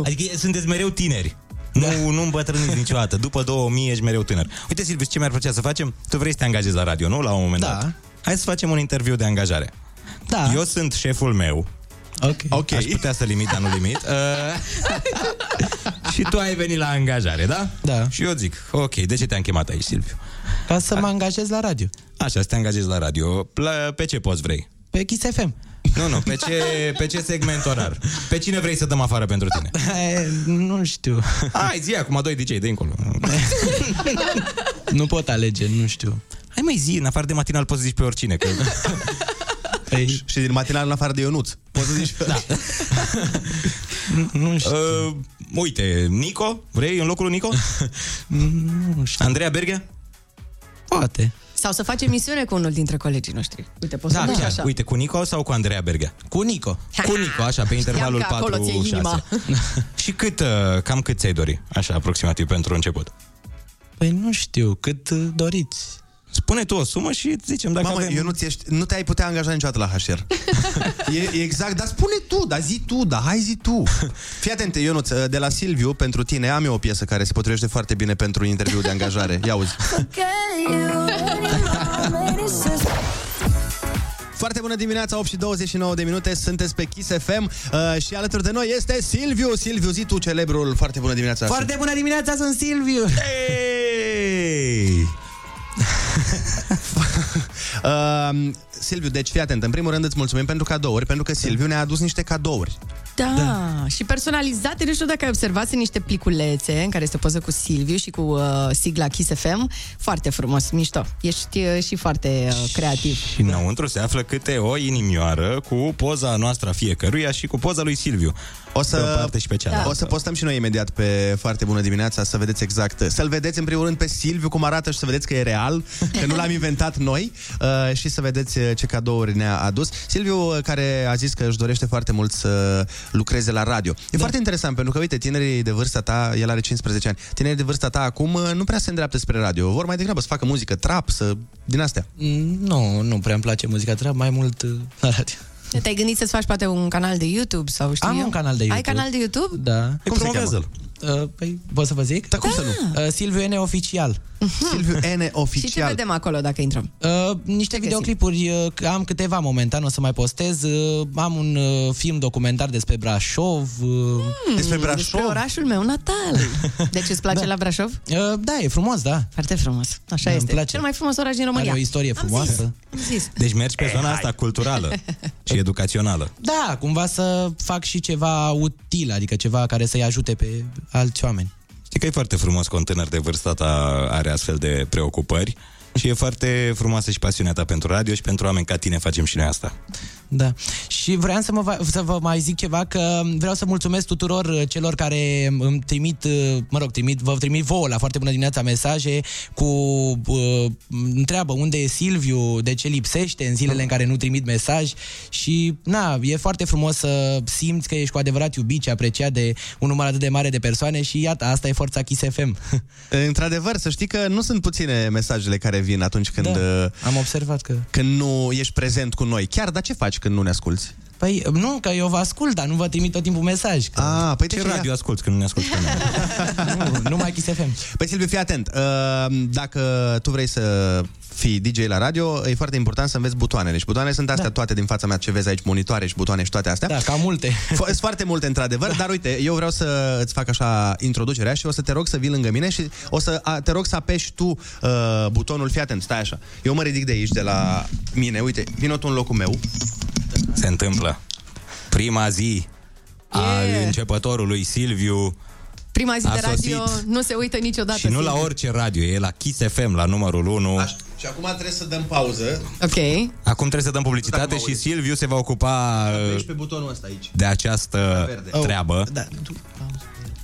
[SPEAKER 12] Adică sunteți mereu tineri. Nu, nu îmbătrâniți niciodată. După 2000 ești mereu tânăr. Uite, Silviu, ce mi-ar plăcea să facem? Tu vrei să te angajezi la radio, nu? La un moment
[SPEAKER 18] Da.
[SPEAKER 12] dat. Hai să facem un interviu de angajare.
[SPEAKER 18] Da.
[SPEAKER 12] Eu sunt șeful meu.
[SPEAKER 18] Ok.
[SPEAKER 12] Ok. Aș putea să limit, dar nu limit. Uh, și tu ai venit la angajare, da?
[SPEAKER 18] Da.
[SPEAKER 12] Și eu zic, ok, de ce te-am chemat aici, Silviu?
[SPEAKER 18] Ca să mă angajez la radio.
[SPEAKER 12] Așa, să te angajezi la radio. La, pe ce poți vrei?
[SPEAKER 18] Pe Kiss FM.
[SPEAKER 12] Nu, nu, pe ce, pe ce segment orar? Pe cine vrei să dăm afară pentru tine?
[SPEAKER 18] E, nu știu.
[SPEAKER 12] Hai, zi acum doi DJ de încolo.
[SPEAKER 18] nu pot alege, nu știu.
[SPEAKER 12] Hai mai zi, în afară de matinal poți să zici pe oricine. Că...
[SPEAKER 2] Păi... Și din matinal în afară de Ionuț. Poți să zici... Da.
[SPEAKER 18] nu știu.
[SPEAKER 12] Uh, uite, Nico, vrei în locul lui Nico?
[SPEAKER 18] nu știu.
[SPEAKER 12] Andreea Berghea?
[SPEAKER 18] Poate.
[SPEAKER 3] Sau să faci emisiune cu unul dintre colegii noștri. Uite, poți
[SPEAKER 12] Da,
[SPEAKER 3] să duci
[SPEAKER 12] chiar.
[SPEAKER 3] așa.
[SPEAKER 12] Uite, cu Nico sau cu Andreea Berghea?
[SPEAKER 18] Cu Nico.
[SPEAKER 12] Cu Nico, așa, pe intervalul
[SPEAKER 3] Ia-mi că acolo ți-e
[SPEAKER 12] 4-6.
[SPEAKER 3] inima.
[SPEAKER 12] Și cât, uh, cam cât ți-ai dori, așa, aproximativ, pentru început?
[SPEAKER 18] Păi nu știu, cât uh, doriți.
[SPEAKER 12] Spune tu o sumă și zicem dacă
[SPEAKER 2] Mamă,
[SPEAKER 12] avem...
[SPEAKER 2] eu nu, ești, nu te-ai putea angaja niciodată la HR. e, e exact, dar spune tu, dar zi tu, dar hai zi tu. Fii atent, Ionuț, de la Silviu, pentru tine am eu o piesă care se potrivește foarte bine pentru interviu de angajare. Ia uzi. Foarte bună dimineața, 8 și 29 de minute, sunteți pe Kiss FM uh, și alături de noi este Silviu. Silviu, zi tu celebrul. Foarte bună dimineața.
[SPEAKER 18] Foarte bună dimineața, sunt Silviu!
[SPEAKER 12] Hey!
[SPEAKER 2] Uh, Silviu, deci fii atent. În primul rând îți mulțumim pentru cadouri, pentru că Silviu ne-a adus niște cadouri.
[SPEAKER 3] Da. da, și personalizate, nu știu dacă ai observat, sunt niște pliculețe în care este o poză cu Silviu și cu uh, sigla Kiss FM. Foarte frumos, mișto. Ești uh, și foarte uh, creativ.
[SPEAKER 12] Și înăuntru se află câte o inimioară cu poza noastră a fiecăruia și cu poza lui Silviu.
[SPEAKER 2] O să,
[SPEAKER 12] Pe o parte și pe cealaltă.
[SPEAKER 2] O să postăm și noi imediat pe Foarte Bună Dimineața să vedeți exact. Să-l vedeți în primul rând pe Silviu cum arată și să vedeți că e real, că nu l-am inventat noi uh, și să vedeți uh, ce cadouri ne-a adus. Silviu uh, care a zis că își dorește foarte mult să lucreze la radio. E da. foarte interesant pentru că, uite, tinerii de vârsta ta, el are 15 ani, tinerii de vârsta ta acum uh, nu prea se îndreaptă spre radio. Vor mai degrabă să facă muzică trap, să... din astea.
[SPEAKER 18] Mm, Nu, nu prea îmi place muzica trap, mai mult uh, la radio.
[SPEAKER 3] Te-ai gândit să-ți faci poate un canal de YouTube sau știu
[SPEAKER 18] Am
[SPEAKER 3] eu?
[SPEAKER 18] un canal de
[SPEAKER 3] Ai
[SPEAKER 18] YouTube.
[SPEAKER 3] canal de YouTube?
[SPEAKER 18] Da.
[SPEAKER 2] Cum se cheamă?
[SPEAKER 18] Uh, păi, pot să vă zic?
[SPEAKER 2] Dar cum să nu?
[SPEAKER 18] Uh, Silviu N oficial.
[SPEAKER 2] Silviu N
[SPEAKER 3] Și ce
[SPEAKER 2] oficial.
[SPEAKER 3] vedem acolo dacă intrăm?
[SPEAKER 18] Uh, niște videoclipuri, uh, am câteva momentan, o să mai postez. Uh, am un uh, film documentar despre Brașov. Uh,
[SPEAKER 2] Despre
[SPEAKER 3] Hmm, Despre orașul meu natal. Deci îți place da. la Brașov?
[SPEAKER 18] Uh, da, e frumos, da.
[SPEAKER 3] Foarte frumos. Așa
[SPEAKER 18] Da, îmi
[SPEAKER 3] este.
[SPEAKER 18] place.
[SPEAKER 3] Cel mai frumos oraș din România.
[SPEAKER 18] Are o istorie
[SPEAKER 3] Am
[SPEAKER 18] frumoasă.
[SPEAKER 3] zis. Am zis.
[SPEAKER 12] Deci mergi pe zona asta culturală și educațională.
[SPEAKER 18] Da, cumva să fac și ceva util, adică ceva care să-i ajute pe alți oameni.
[SPEAKER 12] Știi că e foarte frumos că un tânăr de vârsta ta are astfel de preocupări și e foarte frumoasă și pasiunea ta pentru radio și pentru oameni ca tine facem și noi asta.
[SPEAKER 18] Da. Și vreau să, mă, va- să vă mai zic ceva, că vreau să mulțumesc tuturor uh, celor care îmi trimit, uh, mă rog, trimit, vă trimit vouă la foarte bună dimineața mesaje cu uh, întreabă unde e Silviu, de ce lipsește în zilele în care nu trimit mesaj și na, e foarte frumos să simți că ești cu adevărat iubit și apreciat de un număr atât de mare de persoane și iată, asta e forța Kiss FM.
[SPEAKER 2] Într-adevăr, să știi că nu sunt puține mesajele care vin atunci când,
[SPEAKER 18] Da,
[SPEAKER 2] uh,
[SPEAKER 18] am observat că...
[SPEAKER 2] când nu ești prezent cu noi. Chiar, dar ce faci când nu ne asculti?
[SPEAKER 18] Păi nu, că eu vă ascult, dar nu vă trimit tot timpul mesaj. Că...
[SPEAKER 2] Ah, păi
[SPEAKER 12] Ce
[SPEAKER 2] de
[SPEAKER 12] radio asculti când nu ne asculti pe noi?
[SPEAKER 18] nu, numai Kiss FM.
[SPEAKER 2] Păi Silviu, fii atent. Uh, Dacă tu vrei să fii DJ la radio, e foarte important să înveți butoanele. Și butoanele sunt astea da. toate din fața mea, ce vezi aici, monitoare și butoane și toate astea.
[SPEAKER 18] Da, cam multe.
[SPEAKER 2] Fo- Sunt foarte multe, într-adevăr, da. dar uite, eu vreau să îți fac așa introducerea și o să te rog să vii lângă mine și o să a, te rog să apeși tu uh, butonul, fii atent, stai așa. Eu mă ridic de aici, de la mine, uite, vino tu în locul meu.
[SPEAKER 12] Se întâmplă. Prima zi a
[SPEAKER 3] Yeah.
[SPEAKER 12] începătorului Silviu
[SPEAKER 3] Prima zi
[SPEAKER 12] A
[SPEAKER 3] de radio
[SPEAKER 12] sosit.
[SPEAKER 3] nu se uită niciodată.
[SPEAKER 12] și nu la
[SPEAKER 3] Silviu.
[SPEAKER 12] orice radio, e la Kiss FM, la numărul 1. Așa.
[SPEAKER 2] Și acum trebuie să dăm pauză.
[SPEAKER 3] Ok.
[SPEAKER 12] Acum trebuie să dăm publicitate și Silviu se va ocupa uh,
[SPEAKER 2] Apeși pe butonul ăsta aici.
[SPEAKER 12] de această
[SPEAKER 2] verde.
[SPEAKER 12] treabă.
[SPEAKER 2] Da.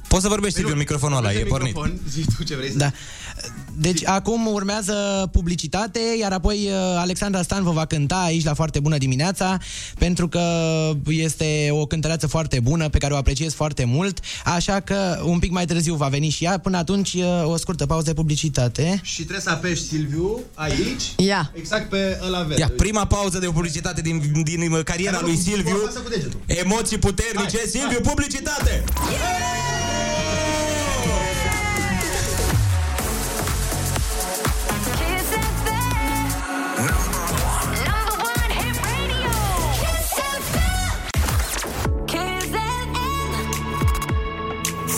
[SPEAKER 12] Poți să vorbești, Silviu, în microfonul ăla, e pornit.
[SPEAKER 2] Microfon, zi tu ce vrei să...
[SPEAKER 18] Da. Deci acum urmează publicitate, iar apoi uh, Alexandra Stan vă va cânta aici la Foarte Bună Dimineața, pentru că este o cântăreață foarte bună, pe care o apreciez foarte mult, așa că un pic mai târziu va veni și ea. Până atunci, uh, o scurtă pauză de publicitate.
[SPEAKER 2] Și trebuie să apeși, Silviu, aici,
[SPEAKER 3] Ia.
[SPEAKER 2] exact pe ăla verde.
[SPEAKER 12] Ia, prima pauză de publicitate din, din cariera lui Silviu.
[SPEAKER 2] Apasă cu degetul.
[SPEAKER 12] Emoții puternice,
[SPEAKER 2] Hai,
[SPEAKER 12] Silviu, publicitate!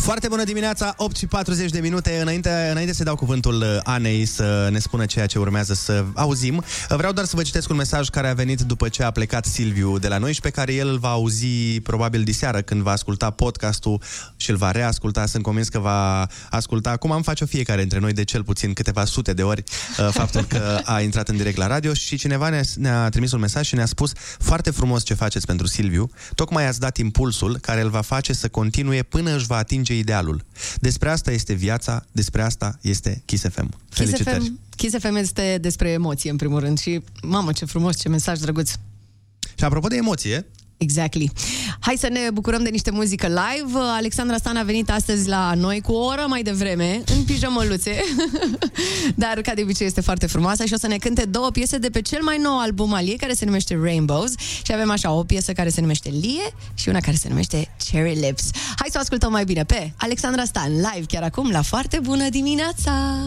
[SPEAKER 2] Foarte bună dimineața, 8 și 40 de minute. Înainte, înainte să dau cuvântul uh, Anei să ne spună ceea ce urmează să auzim, uh, vreau doar să vă citesc un mesaj care a venit după ce a plecat Silviu de la noi și pe care el îl va auzi probabil diseară când va asculta podcastul și îl va reasculta. Sunt convins că va asculta, cum am face-o fiecare dintre noi de cel puțin câteva sute de ori, uh, faptul că a intrat în direct la radio și cineva ne-a, ne-a trimis un mesaj și ne-a spus foarte frumos ce faceți pentru Silviu. Tocmai ați dat impulsul care îl va face să continue până își va atinge idealul. Despre asta este viața, despre asta este Kiss FM.
[SPEAKER 3] Kiss
[SPEAKER 2] Felicitări!
[SPEAKER 3] FM, Kiss FM este despre emoție, în primul rând. Și, mamă, ce frumos, ce mesaj drăguț.
[SPEAKER 2] Și apropo de emoție,
[SPEAKER 3] Exactly. Hai să ne bucurăm de niște muzică live. Alexandra Stan a venit astăzi la noi cu o oră mai devreme, în pijamăluțe, dar ca de obicei este foarte frumoasă și o să ne cânte două piese de pe cel mai nou album al ei, care se numește Rainbows și avem așa o piesă care se numește Lie și una care se numește Cherry Lips. Hai să o ascultăm mai bine pe Alexandra Stan, live chiar acum la Foarte Bună Dimineața!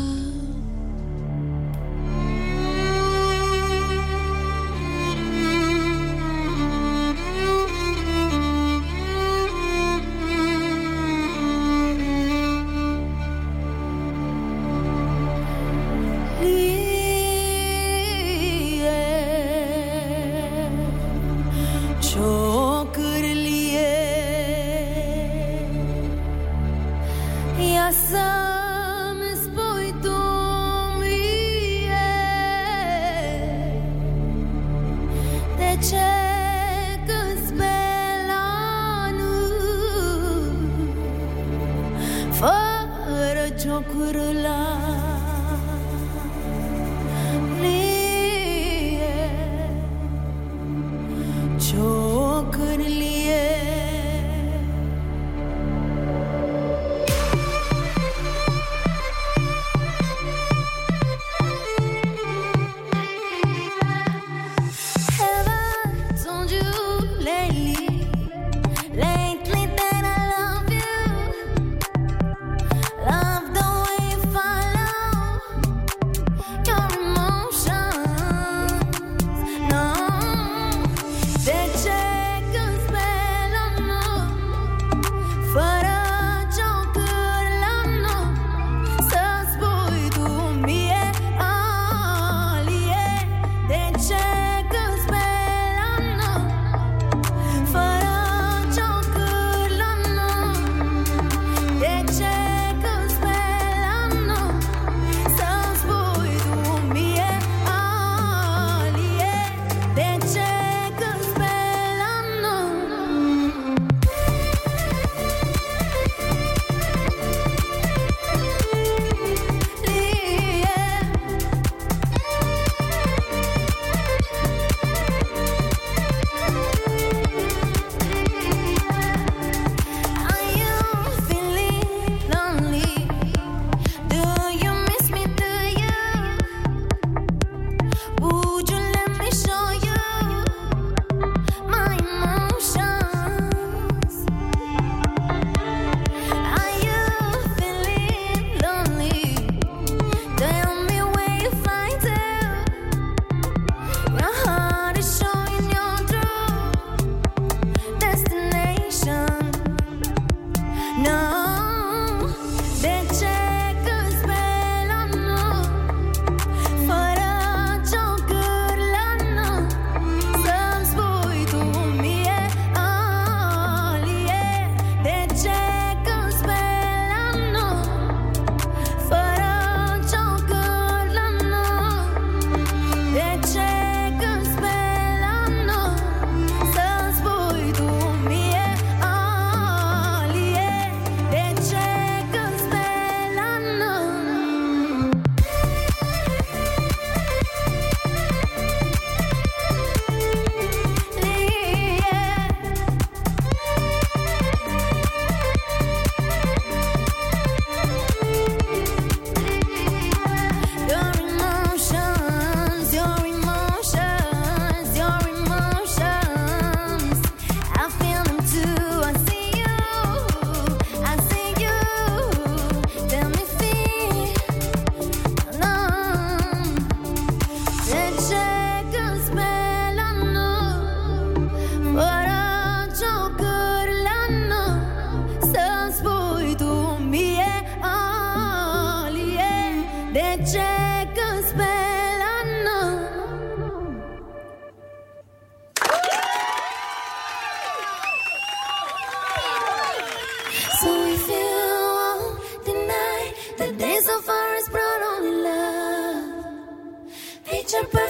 [SPEAKER 8] to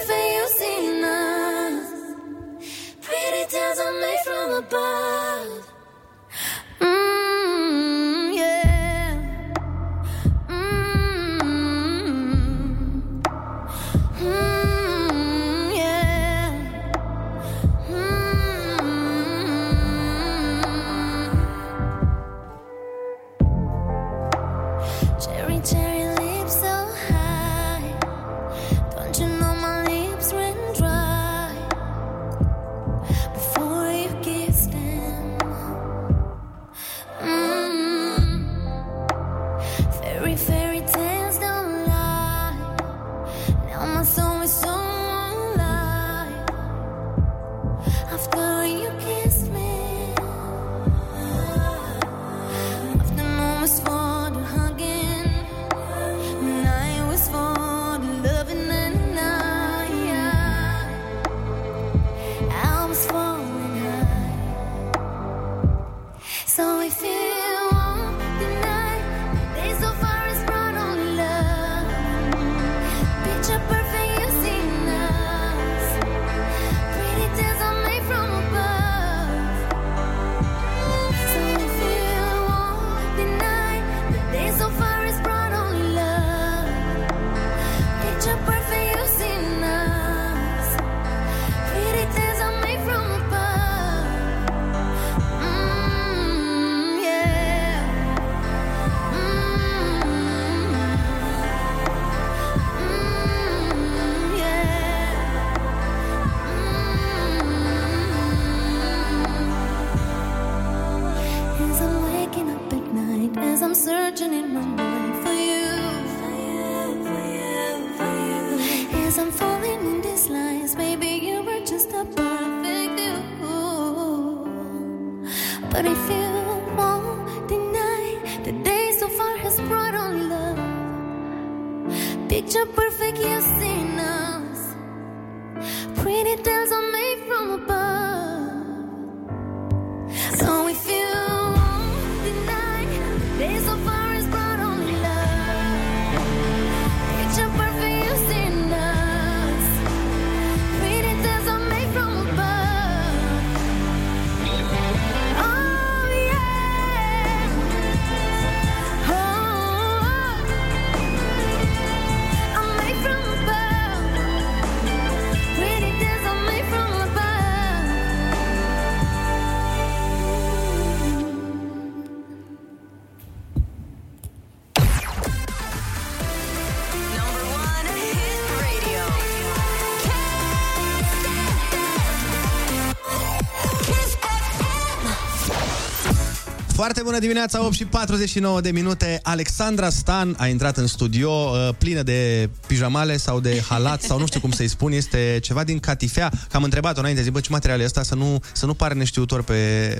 [SPEAKER 2] Foarte bună dimineața, 8 și 49 de minute. Alexandra Stan a intrat în studio uh, plină de pijamale sau de halat sau nu știu cum să-i spun. Este ceva din catifea. Că am întrebat-o înainte, zic, bă, ce material e ăsta să nu, să nu pare neștiutor pe,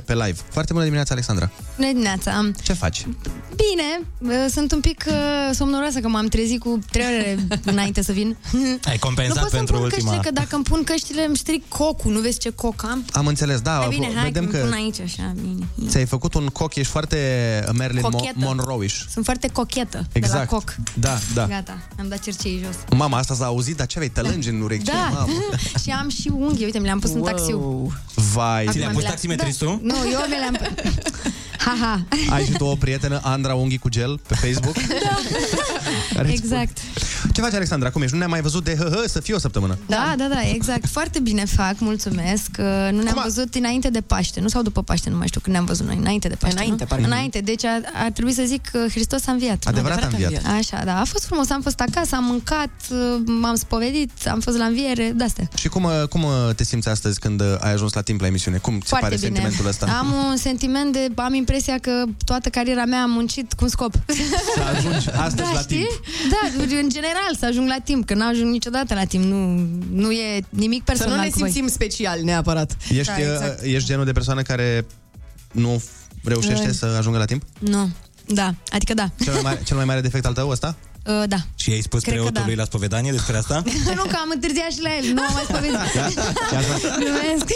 [SPEAKER 2] pe live. Foarte bună dimineața, Alexandra.
[SPEAKER 19] Bună dimineața!
[SPEAKER 2] Ce faci?
[SPEAKER 19] Bine, uh, sunt un pic uh, somnoroasă că m-am trezit cu trei ore înainte să vin.
[SPEAKER 12] Ai compensat
[SPEAKER 19] nu pot
[SPEAKER 12] pentru
[SPEAKER 19] să-mi pun
[SPEAKER 12] ultima...
[SPEAKER 19] căștile, că dacă îmi pun căștile îmi stric cocul. Nu vezi ce coc am?
[SPEAKER 2] Am înțeles, da.
[SPEAKER 19] Hai bine, hai
[SPEAKER 2] vedem
[SPEAKER 19] că,
[SPEAKER 2] că
[SPEAKER 19] pun aici așa, bine.
[SPEAKER 2] ți-ai făcut un coc, ești foarte Marilyn Mo-
[SPEAKER 19] Cochetă.
[SPEAKER 2] Monroe-ish.
[SPEAKER 19] Sunt foarte cochetă de la
[SPEAKER 2] Exact.
[SPEAKER 19] coc.
[SPEAKER 2] Da, da.
[SPEAKER 19] Gata, am dat cercei jos.
[SPEAKER 2] Mama, asta s-a auzit, dar ce aveai tălângi în urechi? Ce,
[SPEAKER 19] Da,
[SPEAKER 2] mamă?
[SPEAKER 19] și am și unghii, uite, mi le-am pus în taxiu.
[SPEAKER 2] Vai.
[SPEAKER 19] Acum mi le-am- Da. Nu, eu mi le-am... Ha, ha.
[SPEAKER 2] Ai și tu o prietenă, Andra Unghi cu gel, pe Facebook? Care îți
[SPEAKER 19] Exact.
[SPEAKER 2] Ce faci, Alexandra? Cum ești? Nu ne-am mai văzut de hă, să fie o săptămână.
[SPEAKER 19] Da, da, da, exact. Foarte bine fac, mulțumesc. Uh, Nu ne-am văzut înainte de Paște, nu? Sau după Paște, nu mai știu când ne-am văzut noi. Înainte de Paște,
[SPEAKER 3] Înainte,
[SPEAKER 19] nu?
[SPEAKER 3] parcă.
[SPEAKER 19] Înainte, deci ar, ar trebui să zic că Hristos a înviat.
[SPEAKER 2] Adevărat a înviat.
[SPEAKER 19] Așa, da. A fost frumos, am fost acasă, am mâncat, uh, m-am spovedit, am fost la înviere, de-astea.
[SPEAKER 2] Și cum, uh, cum uh, te simți astăzi când uh, ai ajuns la timp la emisiune? Cum ți se
[SPEAKER 19] Foarte
[SPEAKER 2] pare
[SPEAKER 19] bine.
[SPEAKER 2] sentimentul ăsta?
[SPEAKER 19] Am un sentiment de... Am impresia că toată cariera mea am muncit cu un scop.
[SPEAKER 2] Să ajungi astăzi
[SPEAKER 19] da,
[SPEAKER 2] la
[SPEAKER 19] știi?
[SPEAKER 2] timp.
[SPEAKER 19] Da, în general, să ajung la timp, că n-ajung niciodată la timp. Nu, nu e nimic
[SPEAKER 3] Să
[SPEAKER 19] personal
[SPEAKER 3] nu ne
[SPEAKER 19] cu voi.
[SPEAKER 3] simțim special neapărat.
[SPEAKER 2] Ești,
[SPEAKER 19] Da,
[SPEAKER 2] uh,
[SPEAKER 19] exact.
[SPEAKER 2] ești genul de persoană care nu f- reușește
[SPEAKER 19] Uh.
[SPEAKER 2] să ajungă la timp?
[SPEAKER 19] Nu, da, adică da.
[SPEAKER 2] Cel mai mare, cel mai mare defect al tău ăsta?
[SPEAKER 19] Uh, da.
[SPEAKER 12] Și ai spus
[SPEAKER 19] Cred că
[SPEAKER 12] preotului
[SPEAKER 19] da.
[SPEAKER 12] la spovedanie despre asta?
[SPEAKER 19] nu, că am întârziat și la el, nu am mai spovedit.
[SPEAKER 2] Ia să-
[SPEAKER 19] Glumesc.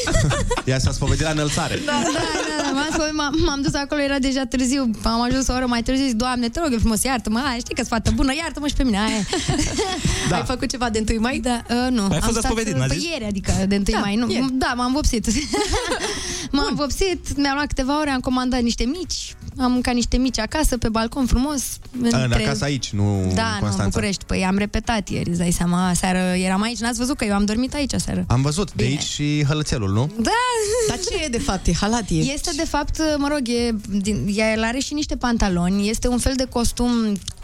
[SPEAKER 2] Ea s-a spovedit la înălțare.
[SPEAKER 19] Da, da, da, m-am, spovedit, m-am, m-am dus acolo, era deja târziu, am ajuns o oră mai târziu, zic, Doamne, te rog eu frumos, iartă-mă, hai, știi că sunt fată bună, iartă-mă și pe mine, aia.
[SPEAKER 3] Da. Ai făcut ceva de 1 mai?
[SPEAKER 19] Da, uh, nu.
[SPEAKER 3] Ai
[SPEAKER 19] am
[SPEAKER 3] fost la
[SPEAKER 19] stat,
[SPEAKER 3] spovedit,
[SPEAKER 19] uh,
[SPEAKER 3] n-a
[SPEAKER 19] pe
[SPEAKER 3] zis?
[SPEAKER 19] ieri, adică de 1
[SPEAKER 3] Da,
[SPEAKER 19] mai, nu.
[SPEAKER 3] ieri.
[SPEAKER 19] Da, m-am vopsit. m-am vopsit, mi-am luat câteva ore, am comandat niște mici, am mâncat niște mici acasă, pe balcon, frumos.
[SPEAKER 2] În acasă aici, nu
[SPEAKER 19] Da,
[SPEAKER 2] în
[SPEAKER 19] nu, în
[SPEAKER 2] Constanța.
[SPEAKER 19] București. Păi am repetat ieri, îți dai seama, seară eram aici, n-ați văzut că eu am dormit aici seară.
[SPEAKER 2] Am văzut, de aici și hălățelul, nu?
[SPEAKER 19] Da!
[SPEAKER 3] Dar ce e de fapt? E halat? E...
[SPEAKER 19] Este de fapt, mă rog, e, din, el are și niște pantaloni, este un fel de costum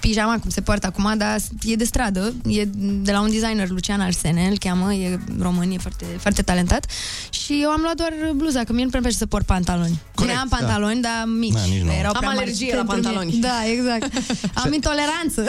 [SPEAKER 19] pijama, cum se poartă acum, dar e de stradă, e de la un designer, Lucian Arsene, îl cheamă, e român, e foarte, foarte talentat și eu am luat doar bluza, că mie nu prea place să port pantaloni.
[SPEAKER 2] Corect,
[SPEAKER 19] am
[SPEAKER 2] da.
[SPEAKER 19] pantaloni, dar mici.
[SPEAKER 2] Da, nici nu.
[SPEAKER 19] Erau
[SPEAKER 3] Am
[SPEAKER 19] prea mari
[SPEAKER 3] alergie la
[SPEAKER 19] pentru mine.
[SPEAKER 3] pantaloni.
[SPEAKER 19] Da, exact. am intoleranță.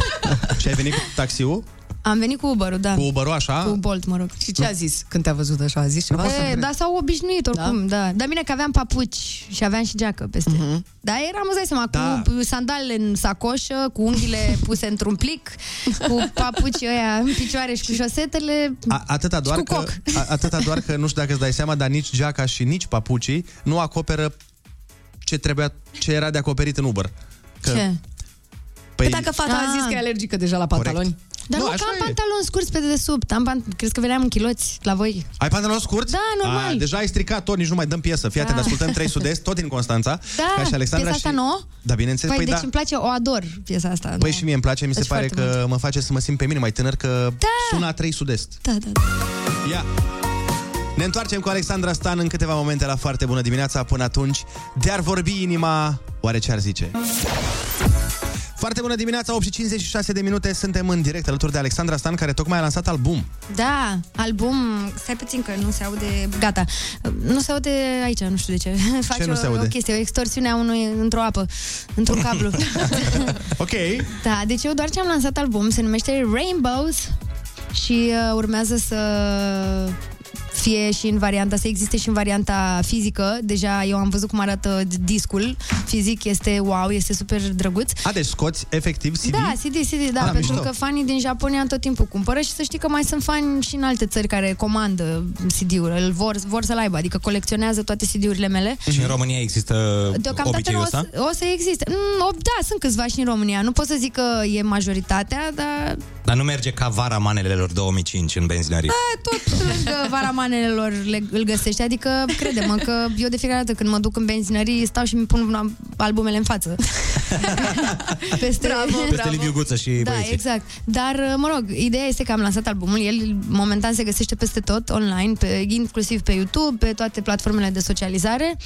[SPEAKER 2] Și ai venit cu taxiul?
[SPEAKER 19] am venit cu Uber-ul, da.
[SPEAKER 2] Cu Uber-ul, așa?
[SPEAKER 19] Cu Bolt, mă rog.
[SPEAKER 3] Și ce a zis când te-a văzut așa? A zis ceva?
[SPEAKER 19] E, da, s-au obișnuit oricum, da. da. Dar bine că aveam papuci și aveam și geacă peste. Uh-huh. Dar eram, îți dai seama,
[SPEAKER 2] Da.
[SPEAKER 19] cu sandalele în sacoșă, cu unghiile puse într-un plic, cu papucii ăia în picioare și cu șosetele.
[SPEAKER 2] A, atâta, doar
[SPEAKER 19] cu
[SPEAKER 2] că,
[SPEAKER 19] coc.
[SPEAKER 2] a, atâta doar că, nu știu dacă îți dai seama, dar nici geaca și nici papucii nu acoperă ce trebuia, ce era de acoperit în Uber. Că,
[SPEAKER 19] Ce?
[SPEAKER 2] Păi,
[SPEAKER 3] Păi dacă fata a zis
[SPEAKER 19] Ah.
[SPEAKER 3] că e alergică deja la pantaloni.
[SPEAKER 19] Dar
[SPEAKER 2] Nu,
[SPEAKER 19] nu, că
[SPEAKER 2] așa
[SPEAKER 19] am
[SPEAKER 2] e.
[SPEAKER 19] pantaloni scurți pe dedesubt. Am pan- Crezi că veneam în chiloți la voi?
[SPEAKER 2] ai pantaloni scurți?
[SPEAKER 19] Da, normal.
[SPEAKER 2] A, deja ai stricat tot, nici nu mai dăm piesă. Fii atent,
[SPEAKER 19] Da.
[SPEAKER 2] ascultăm 3 sud-est, tot din Constanța.
[SPEAKER 19] Da,
[SPEAKER 2] ca și Alexandra
[SPEAKER 19] piesa asta
[SPEAKER 2] și...
[SPEAKER 19] nouă?
[SPEAKER 2] Da, bineînțeles,
[SPEAKER 19] Păi,
[SPEAKER 2] păi,
[SPEAKER 19] deci
[SPEAKER 2] da.
[SPEAKER 19] îmi place, o ador piesa asta.
[SPEAKER 2] Păi
[SPEAKER 19] nouă.
[SPEAKER 2] și mie îmi place, mi se
[SPEAKER 19] Deci
[SPEAKER 2] pare
[SPEAKER 19] foarte
[SPEAKER 2] că mă face să mă simt pe mine mai tânăr, că
[SPEAKER 19] Da.
[SPEAKER 2] sună a 3 sud-est.
[SPEAKER 19] Da, da, da.
[SPEAKER 2] Ia! Ne întoarcem cu Alexandra Stan în câteva momente la foarte bună dimineața. Până atunci, de-ar vorbi inima, oare ce ar zice? Foarte bună dimineața, 8 și 56 de minute, suntem în direct alături de Alexandra Stan, care tocmai a lansat album.
[SPEAKER 19] Da, album, stai puțin că nu se aude, gata, nu se aude aici, nu știu de ce. Face
[SPEAKER 2] nu
[SPEAKER 19] o,
[SPEAKER 2] se aude?
[SPEAKER 19] o chestie, o extorsiune a unui într-o apă, într-un cablu.
[SPEAKER 2] Ok.
[SPEAKER 19] da, deci eu doar ce am lansat album, se numește Rainbows și uh, urmează să fie și în varianta, să existe și în varianta fizică. Deja eu am văzut cum arată discul. Fizic este wow, este super drăguț.
[SPEAKER 2] A, deci scoți efectiv CD?
[SPEAKER 19] Da, CD, CD, da,
[SPEAKER 2] Ah,
[SPEAKER 19] pentru
[SPEAKER 2] mișto.
[SPEAKER 19] că fanii din Japonia tot timpul cumpără și să știi că mai sunt fani și în alte țări care comandă CD-uri, îl vor, vor să-l aibă, adică colecționează toate CD-urile mele.
[SPEAKER 12] Și în România există
[SPEAKER 19] Deocamdată
[SPEAKER 12] obiceiul
[SPEAKER 19] nu o
[SPEAKER 12] ăsta?
[SPEAKER 19] să, o să existe. Mm, o- da, sunt câțiva și în România. Nu pot să zic că e majoritatea, dar
[SPEAKER 12] Dar nu merge ca vara manelelor 2005 în benzinării.
[SPEAKER 19] da, tot lângă varamanelor le, îl găsești. Adică, crede-mă că eu de fiecare dată când mă duc în benzinării stau și mi pun albumele în față. Peste,
[SPEAKER 3] Bravo,
[SPEAKER 12] Peste Liviu Guță și
[SPEAKER 19] Da,
[SPEAKER 12] băieții.
[SPEAKER 19] exact. Dar, mă rog, ideea este că am lansat albumul. El momentan se găsește peste tot online, pe, inclusiv pe YouTube, pe toate platformele de socializare.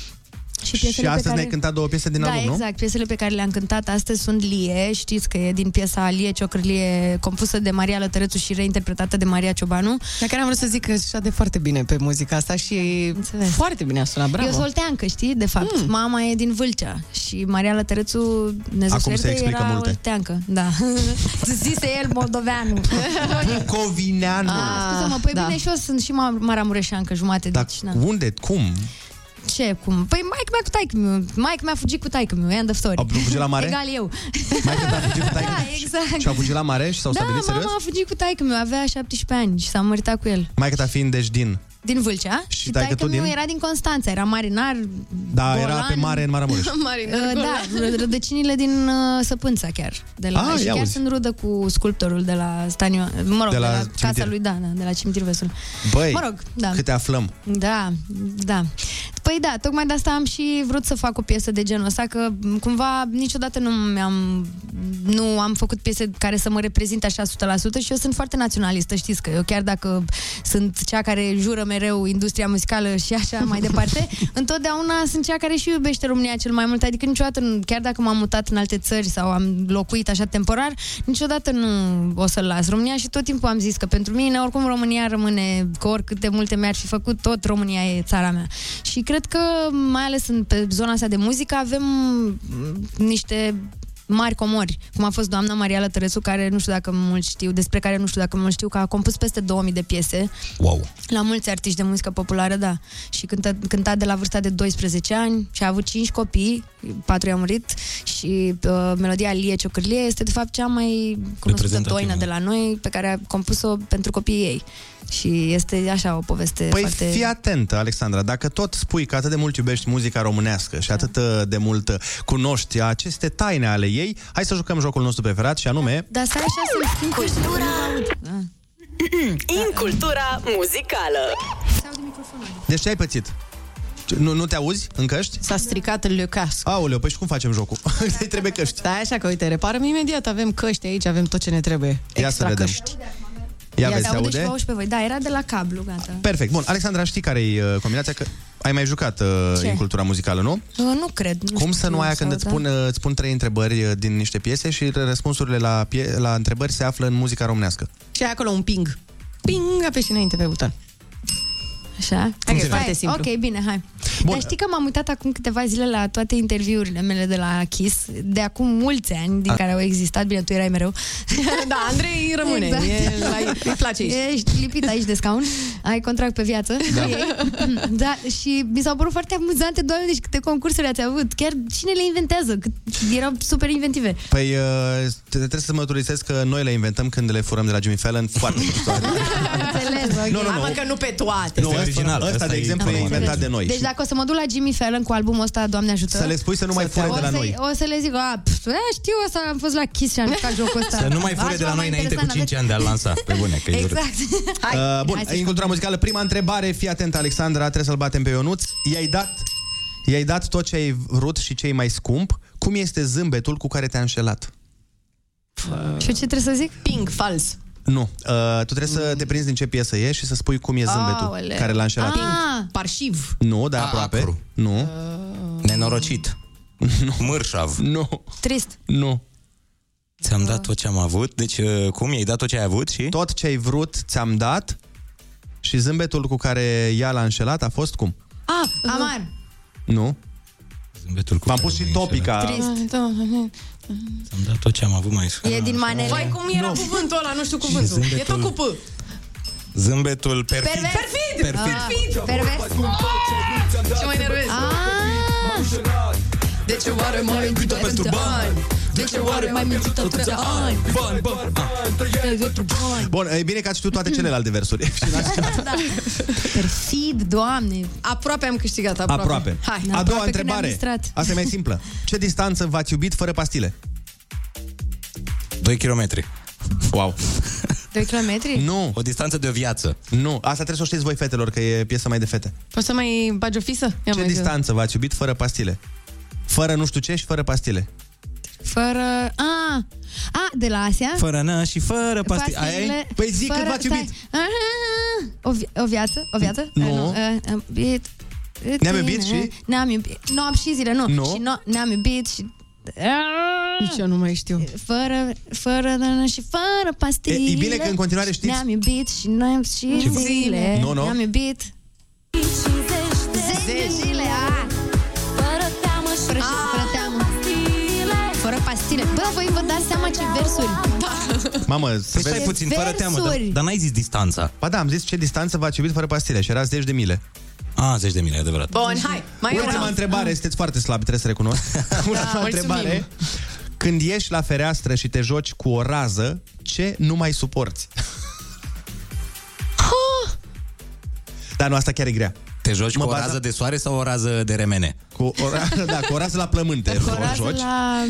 [SPEAKER 19] Și,
[SPEAKER 2] Și
[SPEAKER 19] piesele pe
[SPEAKER 2] astăzi
[SPEAKER 19] care...
[SPEAKER 2] ne-ai cântat două piese din
[SPEAKER 19] da,
[SPEAKER 2] album, nu?
[SPEAKER 19] exact. Piesele pe care le-am cântat astăzi sunt Lie. Știți că e din piesa Lie Ciocârlie, compusă de Maria Lătărețu și reinterpretată de Maria Ciobanu.
[SPEAKER 3] Dar care am vrut să zic că și de foarte bine pe muzica asta și
[SPEAKER 19] Înțeles.
[SPEAKER 3] foarte bine a sunat, bravo.
[SPEAKER 19] Eu sunt olteancă, știi, de fapt. Mm. Mama e din Vâlcea și Maria Lătărețu, Dumnezeu
[SPEAKER 2] Acum
[SPEAKER 19] să
[SPEAKER 2] se
[SPEAKER 19] ierte,
[SPEAKER 2] explică
[SPEAKER 19] era
[SPEAKER 2] multe.
[SPEAKER 19] olteancă. Da. Zise el moldoveanu.
[SPEAKER 2] Bucovineanu.
[SPEAKER 19] Ah, Scuză-mă, păi
[SPEAKER 3] da.
[SPEAKER 19] bine și eu sunt și ma- maramureșeancă jumate,
[SPEAKER 2] Dar
[SPEAKER 19] deci na.
[SPEAKER 2] unde? Cum?
[SPEAKER 19] Ce, cum? Păi maică mea cu taică meu. Maică mea a fugit cu taică meu, end of story.
[SPEAKER 2] A fugit la mare?
[SPEAKER 19] Egal eu.
[SPEAKER 2] Mai că a fugit cu taică?
[SPEAKER 19] Da, exact.
[SPEAKER 2] Și au fugit la mare și s-au
[SPEAKER 19] da,
[SPEAKER 2] stabilit serios?
[SPEAKER 19] mama a fugit cu taică meu, avea 17 ani și s-a măritat cu el.
[SPEAKER 2] Mai că ta fiind deci din...
[SPEAKER 19] Din Vâlcea.
[SPEAKER 2] Și
[SPEAKER 19] Și,
[SPEAKER 2] taică
[SPEAKER 19] taică
[SPEAKER 2] tu
[SPEAKER 19] meu
[SPEAKER 2] din?
[SPEAKER 19] era din Constanța, era marinar,
[SPEAKER 2] Da,
[SPEAKER 19] golan.
[SPEAKER 2] era pe mare în Maramureș.
[SPEAKER 19] Uh, da, ră- rădăcinile din uh, Săpânța chiar. De la,
[SPEAKER 2] Ah,
[SPEAKER 19] și
[SPEAKER 2] ia
[SPEAKER 19] chiar
[SPEAKER 2] uzi.
[SPEAKER 19] sunt rudă cu sculptorul de la Staniu, mă rog,
[SPEAKER 2] De
[SPEAKER 19] de
[SPEAKER 2] la
[SPEAKER 19] la,
[SPEAKER 2] cimitir.
[SPEAKER 19] casa lui Dana, de la cimitir Vesul.
[SPEAKER 2] Băi,
[SPEAKER 19] Mă rog, da.
[SPEAKER 2] câte aflăm.
[SPEAKER 19] Da, da. Păi da, tocmai de asta am și vrut să fac o piesă de genul ăsta, că m, cumva niciodată nu mi-am nu am făcut piese care să mă reprezinte așa 100% și eu sunt foarte naționalistă, știți că eu chiar dacă sunt cea care jură mereu industria muzicală și așa mai departe, întotdeauna sunt cea care și iubește România cel mai mult, adică niciodată, nu- chiar dacă m-am mutat în alte țări sau am locuit așa temporar, niciodată nu o să-l las România și tot timpul am zis că pentru mine oricum România rămâne, că oricât de multe mi-ar fi făcut, tot România e țara mea. Și cred că, mai ales în, pe zona asta de muzică, avem mm, niște mari comori, cum a fost doamna Maria Lătărescu, care nu știu dacă mulți știu, despre care nu știu dacă mulți știu, că a compus peste 2000 de piese.
[SPEAKER 12] Wow.
[SPEAKER 19] La mulți artiști de muzică populară, da. Și cântă, cânta de la vârsta de 12 ani și a avut 5 copii, 4 i-au murit și uh, melodia Lie Ciocârlie este de fapt cea mai cunoscută
[SPEAKER 2] Reprezentativă.
[SPEAKER 19] doină de la noi pe care a compus-o pentru copiii ei. Și este așa o poveste
[SPEAKER 2] Păi
[SPEAKER 19] foarte...
[SPEAKER 2] fii atentă, Alexandra, dacă tot spui că atât de mult iubești muzica românească și atât de mult uh, cunoști aceste taine ale ei, hai să jucăm jocul nostru preferat și anume...
[SPEAKER 19] Dar stai așa să schimb
[SPEAKER 20] Cultura In cultura muzicală
[SPEAKER 2] Deci ce ai pățit? Ce, Nu, nu te auzi în căști?
[SPEAKER 3] S-a stricat le casc.
[SPEAKER 2] Aoleu, păi și cum facem jocul? Îi trebuie căști.
[SPEAKER 3] Stai așa că, uite, reparăm imediat. Avem căști aici, avem tot ce ne trebuie.
[SPEAKER 2] Ia
[SPEAKER 3] Extra
[SPEAKER 2] să vedem.
[SPEAKER 3] căști.
[SPEAKER 2] Ia,
[SPEAKER 19] Ia
[SPEAKER 2] vezi,
[SPEAKER 19] se
[SPEAKER 2] se
[SPEAKER 19] aude și
[SPEAKER 2] aude?
[SPEAKER 19] vouă și pe voi. Da, era de la cablu, gata.
[SPEAKER 2] Perfect. Bun, Alexandra, știi care e uh, combinația? Că ai mai jucat uh,
[SPEAKER 19] Ce?
[SPEAKER 2] în cultura muzicală, nu?
[SPEAKER 19] Uh, nu cred. Nu
[SPEAKER 2] Cum
[SPEAKER 19] știu
[SPEAKER 2] să nu aia când
[SPEAKER 19] sau
[SPEAKER 2] îți
[SPEAKER 19] da.
[SPEAKER 2] spun, uh, îți spun trei întrebări uh, din niște piese și răspunsurile la, pie- la întrebări se află în muzica românească.
[SPEAKER 3] Și ai acolo un ping. Ping, apeși înainte pe buton.
[SPEAKER 19] Așa?
[SPEAKER 3] Hai că e
[SPEAKER 19] Hai,
[SPEAKER 3] foarte simplu.
[SPEAKER 19] Ok, bine, hai. Bun. Dar știi că m-am uitat acum câteva zile la toate interviurile mele de la Kiss, de acum mulți ani, din
[SPEAKER 3] A-
[SPEAKER 19] care au existat, bine, tu erai mereu.
[SPEAKER 3] da, Andrei rămâne.
[SPEAKER 19] Exact.
[SPEAKER 3] E, la, îi place aici.
[SPEAKER 19] Ești lipit aici de scaun, ai contract pe viață.
[SPEAKER 3] Da.
[SPEAKER 19] cu ei. da, și mi s-au părut foarte amuzante, doamne, deci câte concursuri ați avut. Chiar cine le inventează? Cât, erau super inventive.
[SPEAKER 2] Păi uh, te- trebuie să mărturisesc că noi le inventăm când le furăm de la Jimmy Fallon foarte miștoare.
[SPEAKER 19] Înțeles, ok.
[SPEAKER 2] Nu, nu, nu.
[SPEAKER 3] Hai, mă, că nu pe toate.
[SPEAKER 2] Nu, ăsta, ăsta, de exemplu, e inventat de noi.
[SPEAKER 19] Deci
[SPEAKER 2] Și
[SPEAKER 19] dacă o să mă duc la Jimmy Fallon cu albumul ăsta, Doamne ajută.
[SPEAKER 2] Să le spui să nu mai fure
[SPEAKER 19] o
[SPEAKER 2] de la
[SPEAKER 19] să-
[SPEAKER 2] noi.
[SPEAKER 19] O să le zic, a, pf, a, știu asta, am fost la Kiss și am jucat jocul ăsta.
[SPEAKER 12] Să nu mai fure
[SPEAKER 19] Așa
[SPEAKER 12] de la
[SPEAKER 19] m-a
[SPEAKER 12] noi înainte cu
[SPEAKER 19] interesat,
[SPEAKER 12] 5 ani de a lansa. Pe bune, că e urât.
[SPEAKER 19] Exact.
[SPEAKER 2] Uh, bun,
[SPEAKER 19] Hai să-și
[SPEAKER 2] în cultura muzicală, prima întrebare, fii atent, Alexandra, trebuie să-l batem pe Ionuț. I-ai dat, i-ai dat tot ce ai vrut și ce e mai scump. Cum este zâmbetul cu care te-a înșelat?
[SPEAKER 19] Și ce trebuie să zic?
[SPEAKER 3] Ping, fals.
[SPEAKER 2] Nu. Uh, tu trebuie să te prinzi din ce piesă e și să spui cum e zâmbetul
[SPEAKER 19] Aoleu.
[SPEAKER 2] care l-a înșelat.
[SPEAKER 19] Ah,
[SPEAKER 3] Parșiv.
[SPEAKER 2] Nu, dar
[SPEAKER 12] A,
[SPEAKER 2] aproape.
[SPEAKER 12] acru.
[SPEAKER 2] Nu.
[SPEAKER 12] Nenorocit. Mârșav.
[SPEAKER 2] Nu.
[SPEAKER 19] trist.
[SPEAKER 2] Nu.
[SPEAKER 12] Ți-am dat tot ce am avut. Deci, uh, cum? I-ai dat tot ce ai avut și?
[SPEAKER 2] Tot ce ai vrut ți-am dat și zâmbetul cu care ea l-a înșelat a fost cum?
[SPEAKER 19] Ah, amar.
[SPEAKER 2] Nu.
[SPEAKER 12] Zâmbetul cu
[SPEAKER 2] V-am pus și topica.
[SPEAKER 19] Trist.
[SPEAKER 12] Ți-am dat tot ce am avut mai scump.
[SPEAKER 19] E din manele.
[SPEAKER 3] Vai, cum era
[SPEAKER 19] Nu.
[SPEAKER 3] cuvântul ăla? Nu știu cuvântul.
[SPEAKER 12] zâmbetul-
[SPEAKER 3] E tot cu P.
[SPEAKER 12] Zâmbetul perfid.
[SPEAKER 19] Pervers.
[SPEAKER 3] Perfid!
[SPEAKER 12] Perfid.
[SPEAKER 19] Ah, pervers.
[SPEAKER 3] Ce mai nervez?
[SPEAKER 19] Ah,
[SPEAKER 3] De ce oare m-ai iubit pentru bani? De ce oare
[SPEAKER 19] mai mințit atâția ani.
[SPEAKER 12] Bani, bani.
[SPEAKER 2] Bun, e bine că ați știut toate celelalte versuri.
[SPEAKER 19] Da. Perfid, doamne.
[SPEAKER 3] Aproape am câștigat, aproape.
[SPEAKER 2] Aproape.
[SPEAKER 3] Hai.
[SPEAKER 2] A doua
[SPEAKER 19] Aproape că
[SPEAKER 2] întrebare.
[SPEAKER 19] ne-am distrat.
[SPEAKER 2] Asta e mai simplă. Ce distanță v-ați iubit fără pastile?
[SPEAKER 12] 2 km.
[SPEAKER 2] Wow.
[SPEAKER 19] 2 km?
[SPEAKER 2] Nu.
[SPEAKER 12] O distanță de o viață.
[SPEAKER 2] Nu. Asta trebuie să o știți voi, fetelor, că e piesă mai de fete.
[SPEAKER 3] Poți să mai bagi o fisă? Ia
[SPEAKER 2] Ce
[SPEAKER 3] mai
[SPEAKER 2] distanță v-ați iubit fără pastile? Fără nu știu ce și fără pastile.
[SPEAKER 19] Fără... Ah, a, de la Asia.
[SPEAKER 12] Fără nă și fără pastile. Aia e?
[SPEAKER 19] Pastile-
[SPEAKER 2] Păi zic cât v-ați
[SPEAKER 19] stai.
[SPEAKER 2] iubit.
[SPEAKER 19] Ah, o, vi- o viață? O viață?
[SPEAKER 2] Nu.
[SPEAKER 19] Eh, nu eh, am iubit
[SPEAKER 2] Ne-am iubit
[SPEAKER 19] tine.
[SPEAKER 2] și?
[SPEAKER 19] Ne-am iubit. Nopți și zile, nu.
[SPEAKER 2] Nu.
[SPEAKER 19] Și no, ne-am iubit și...
[SPEAKER 3] Nici eu nu mai știu.
[SPEAKER 19] Fără, fără, nă, și fără pastile.
[SPEAKER 2] E- e bine că în continuare știți.
[SPEAKER 19] Ne-am iubit și noi și
[SPEAKER 2] Ce-
[SPEAKER 19] zile.
[SPEAKER 2] Nu, nu.
[SPEAKER 19] Ne-am iubit. Zeci de zile, a.
[SPEAKER 8] Fără teamă și
[SPEAKER 19] Fără, fără teamă. Fără pastile. Bă, dar voi vă dați seama ce versuri.
[SPEAKER 2] Mamă, să
[SPEAKER 12] Păi stai
[SPEAKER 2] vezi.
[SPEAKER 12] puțin, fără teamă, dar,
[SPEAKER 19] versuri.
[SPEAKER 12] dar n-ai zis distanța.
[SPEAKER 2] Ba da, am zis ce distanță v-ați iubit fără pastile și era 10 de mile.
[SPEAKER 12] A, 10 de mile, e adevărat.
[SPEAKER 3] Bun, hai. Mai e
[SPEAKER 2] Ultima
[SPEAKER 3] una.
[SPEAKER 2] întrebare, sunteți foarte slabi, trebuie să recunosc. Ultima
[SPEAKER 3] mulțumim.
[SPEAKER 2] întrebare. Când ieși la fereastră și te joci cu o rază, ce nu mai suporți? Dar nu, asta chiar e grea.
[SPEAKER 12] Te joci
[SPEAKER 2] Mă
[SPEAKER 12] cu o
[SPEAKER 2] baza-
[SPEAKER 12] rază de soare sau o rază de remene?
[SPEAKER 2] Cu o rază, da, cu o rază la plământe.
[SPEAKER 19] Cu o
[SPEAKER 2] o
[SPEAKER 19] rază
[SPEAKER 2] joci.
[SPEAKER 19] la...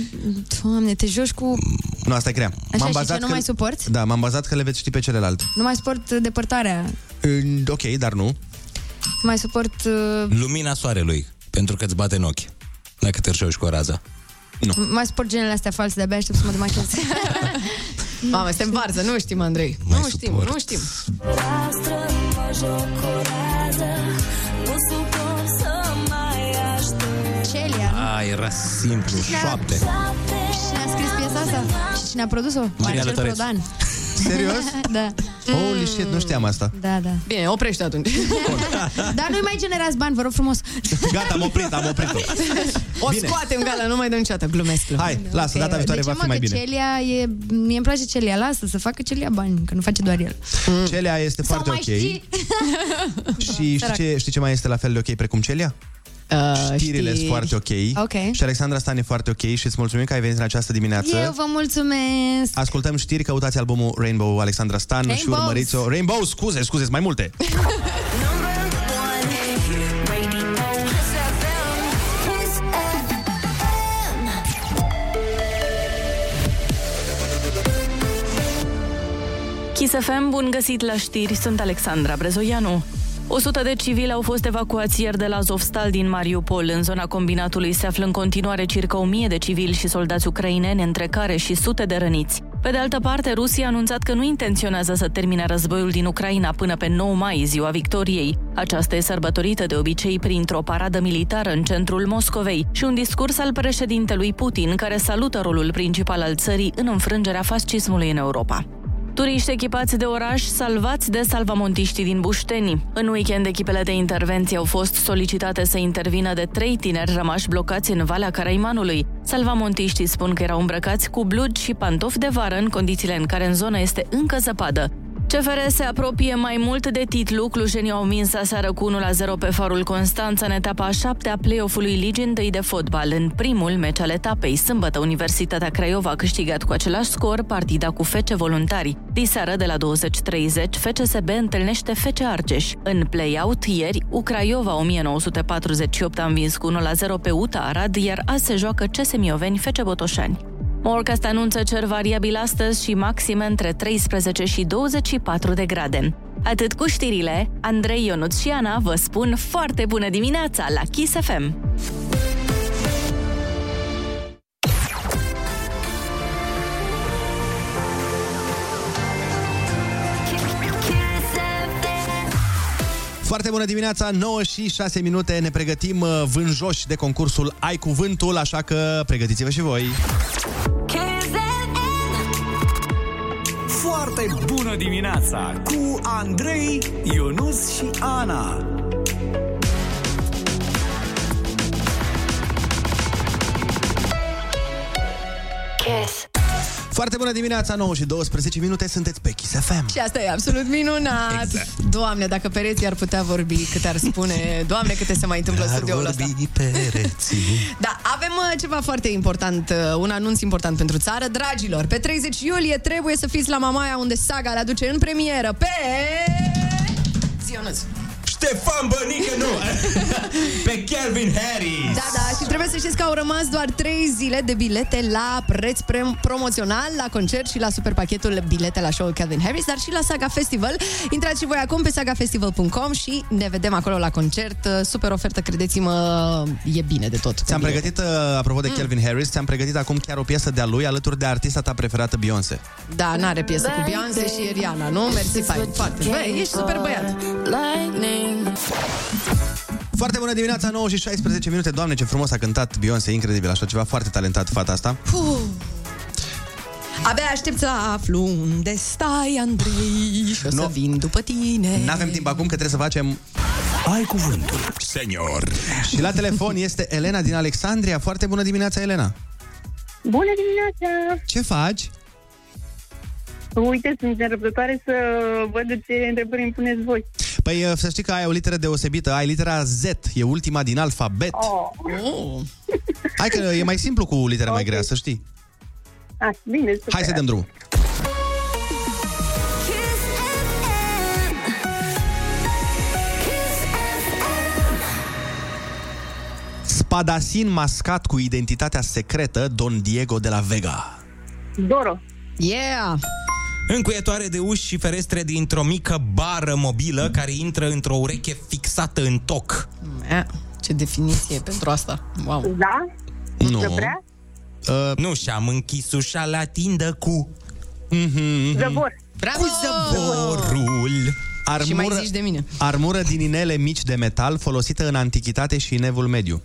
[SPEAKER 19] Doamne, te joci cu...
[SPEAKER 2] Nu, asta e grea.
[SPEAKER 19] Așa, și ce nu mai suporți?
[SPEAKER 2] Da, m-am bazat că le veți ști pe celelalte.
[SPEAKER 19] Nu mai suport depărtarea.
[SPEAKER 2] Uh, Ok, dar nu.
[SPEAKER 19] Nu mai suport... Uh,
[SPEAKER 12] Lumina soarelui, pentru că îți bate în ochi. Dacă te joci cu o rază.
[SPEAKER 2] Nu.
[SPEAKER 19] nu mai suport genele astea false, de-abia aștept să mă demachez.
[SPEAKER 3] Mamă, suntem varză, nu știm, Andrei.
[SPEAKER 12] Mai
[SPEAKER 3] nu știm,
[SPEAKER 12] suport.
[SPEAKER 3] nu știm.
[SPEAKER 8] Astră mă joc cu rază Nu suport aștept
[SPEAKER 19] Celia.
[SPEAKER 12] A, era simplu, șoapte.
[SPEAKER 19] Și cine a scris piesa asta? Și cine a produs-o? Marcel
[SPEAKER 12] Lătărescu.
[SPEAKER 19] Prodan.
[SPEAKER 2] Serios?
[SPEAKER 19] da.
[SPEAKER 2] Holy shit, nu știam asta.
[SPEAKER 19] Da, da.
[SPEAKER 3] Bine, oprește atunci.
[SPEAKER 19] Dar nu-i mai generați bani, vă rog frumos.
[SPEAKER 2] Gata, am oprit, am oprit-o.
[SPEAKER 3] O
[SPEAKER 2] Bine.
[SPEAKER 3] scoatem, gala, nu mai dăm niciodată, glumesc. glumesc.
[SPEAKER 2] Hai, lasă, data viitoare
[SPEAKER 19] de
[SPEAKER 2] va
[SPEAKER 19] ce,
[SPEAKER 2] fi
[SPEAKER 19] mă,
[SPEAKER 2] mai
[SPEAKER 19] că
[SPEAKER 2] bine.
[SPEAKER 19] Celia e... Mie îmi place Celia, lasă să facă Celia bani, că nu face doar el.
[SPEAKER 2] Celia este
[SPEAKER 19] Sau
[SPEAKER 2] foarte
[SPEAKER 19] mai
[SPEAKER 2] ok.
[SPEAKER 19] știi?
[SPEAKER 2] Și știi
[SPEAKER 19] Sărac.
[SPEAKER 2] ce, știi ce mai este la fel de ok precum Celia?
[SPEAKER 3] Uh,
[SPEAKER 2] Știrile
[SPEAKER 19] știri.
[SPEAKER 2] sunt foarte ok.
[SPEAKER 19] Ok.
[SPEAKER 2] Și Alexandra Stan e foarte ok și îți mulțumim că ai venit în această dimineață.
[SPEAKER 19] Eu vă mulțumesc.
[SPEAKER 2] Ascultăm știri, căutați albumul Rainbow Alexandra Stan și
[SPEAKER 19] Rainbows.
[SPEAKER 2] urmăriți-o. Rainbow, scuze, scuze, sunt mai multe.
[SPEAKER 5] Kiss FM, bun găsit la știri, sunt Alexandra Brezoianu. 100 de civili au fost evacuați ieri de la Azovstal din Mariupol. În zona combinatului se află în continuare circa 1000 de civili și soldați ucraineni, între care și sute de răniți. Pe de altă parte, Rusia a anunțat că nu intenționează să termine războiul din Ucraina până pe 9 mai, ziua victoriei. Aceasta e sărbătorită de obicei printr-o paradă militară în centrul Moscovei și un discurs al președintelui Putin care salută rolul principal al țării în înfrângerea fascismului în Europa. Turiști echipați de oraș salvați de salvamontiștii din Bușteni. În weekend, echipele de intervenție au fost solicitate să intervină de trei tineri rămași blocați în Valea Caraimanului. Salvamontiștii spun că erau îmbrăcați cu blugi și pantofi de vară în condițiile în care în zonă este încă zăpadă. CFR se apropie mai mult de titlu. Clujenii au învins aseară cu 1-0 pe farul Constanța în etapa a șaptea a play-off-ului Ligii întâi de fotbal. În primul meci al etapei, sâmbătă, Universitatea Craiova a câștigat cu același scor partida cu Fece Voluntari. Diseară, de la 20.30, FCSB întâlnește Fece Argeș. În play-out, ieri, Ucraiova 1948 a învins cu 1-0 pe UTA Arad, iar azi se joacă CS Mioveni Fece Botoșani. Morcast anunță cer variabil astăzi și maxime între 13 și 24 de grade. Atât cu știrile, Andrei Ionuț și Ana vă spun foarte bună dimineața la Kiss FM!
[SPEAKER 2] Foarte bună dimineața, 9 și 6 minute, ne pregătim uh, vânjoși de concursul Ai Cuvântul, așa că pregătiți-vă și voi.
[SPEAKER 1] Foarte bună dimineața cu Andrei, Ionus și Ana.
[SPEAKER 3] Kiss.
[SPEAKER 2] Foarte bună dimineața, 9 și 12 minute, sunteți pe Kiss FM.
[SPEAKER 3] Și asta e absolut minunat.
[SPEAKER 2] Exact.
[SPEAKER 3] Doamne, dacă pereții ar putea vorbi, câte ar spune, Doamne, câte se mai întâmplă în studioul ăsta.
[SPEAKER 2] pereții.
[SPEAKER 3] Da, avem uh, ceva foarte important, uh, un anunț important pentru țară. Dragilor, pe 30 iulie trebuie să fiți la Mamaia, unde Saga le aduce în premieră pe... Zionuț.
[SPEAKER 12] Ștefan Bănică, nu! Pe Calvin Harris!
[SPEAKER 3] Da, da, și trebuie să știți că au rămas doar 3 zile de bilete la preț pre- promoțional, la concert și la super pachetul bilete la show Calvin Harris, dar și la Saga Festival. Intrați și voi acum pe sagafestival.com și ne vedem acolo la concert. Uh, Super ofertă, credeți-mă, e bine de tot.
[SPEAKER 2] Ți-am
[SPEAKER 3] Pe bilete.
[SPEAKER 2] pregătit, uh, apropo de Calvin Harris, ți-am pregătit acum chiar o piesă de-a lui alături de artista ta preferată, Beyoncé.
[SPEAKER 3] Da, n-are piesă cu Beyoncé și Rihanna, nu? Mersi, fain, foarte. Băi, ești super băiat.
[SPEAKER 2] Foarte bună dimineața, 9 și 16 minute. Doamne, ce frumos a cântat Beyoncé, incredibil, așa ceva foarte talentat fata asta.
[SPEAKER 3] Puh. Abia aștept să aflu unde stai, Andrei, și o să
[SPEAKER 2] Nu.
[SPEAKER 3] vin după tine.
[SPEAKER 2] N-avem timp acum că trebuie să facem
[SPEAKER 1] Ai cuvântul, senior.
[SPEAKER 2] Și la telefon este Elena din Alexandria. Foarte bună dimineața, Elena.
[SPEAKER 21] Bună dimineața!
[SPEAKER 2] Ce faci?
[SPEAKER 21] Uite, sunt nerăbdătoare să văd de ce întrebări îmi puneți voi.
[SPEAKER 2] Păi uh, să știi că ai o literă deosebită, ai litera Z, e ultima din alfabet.
[SPEAKER 21] Oh.
[SPEAKER 2] Hai că e mai simplu cu litere mai grea, să știi.
[SPEAKER 21] Ah, bine, super.
[SPEAKER 2] Hai să dăm drumul. Spadasin mascat cu identitatea secretă Don Diego de la Vega.
[SPEAKER 21] Doro.
[SPEAKER 3] Yeah!
[SPEAKER 12] Încuietoare de uși și ferestre dintr-o mică bară mobilă care intră într-o ureche fixată în toc.
[SPEAKER 3] Mea, ce definiție e pentru asta. Wow.
[SPEAKER 21] Da?
[SPEAKER 12] Nu.
[SPEAKER 21] Zăbrea?
[SPEAKER 2] Uh,
[SPEAKER 12] nu, și-am închis ușa la tindă cu...
[SPEAKER 2] Mm-hmm.
[SPEAKER 21] Zăbor.
[SPEAKER 3] Bravo!
[SPEAKER 12] Cu zăborul.
[SPEAKER 2] Armură,
[SPEAKER 3] Și mai zici de mine.
[SPEAKER 2] Armură din inele mici de metal folosită în antichitate și în evul mediu.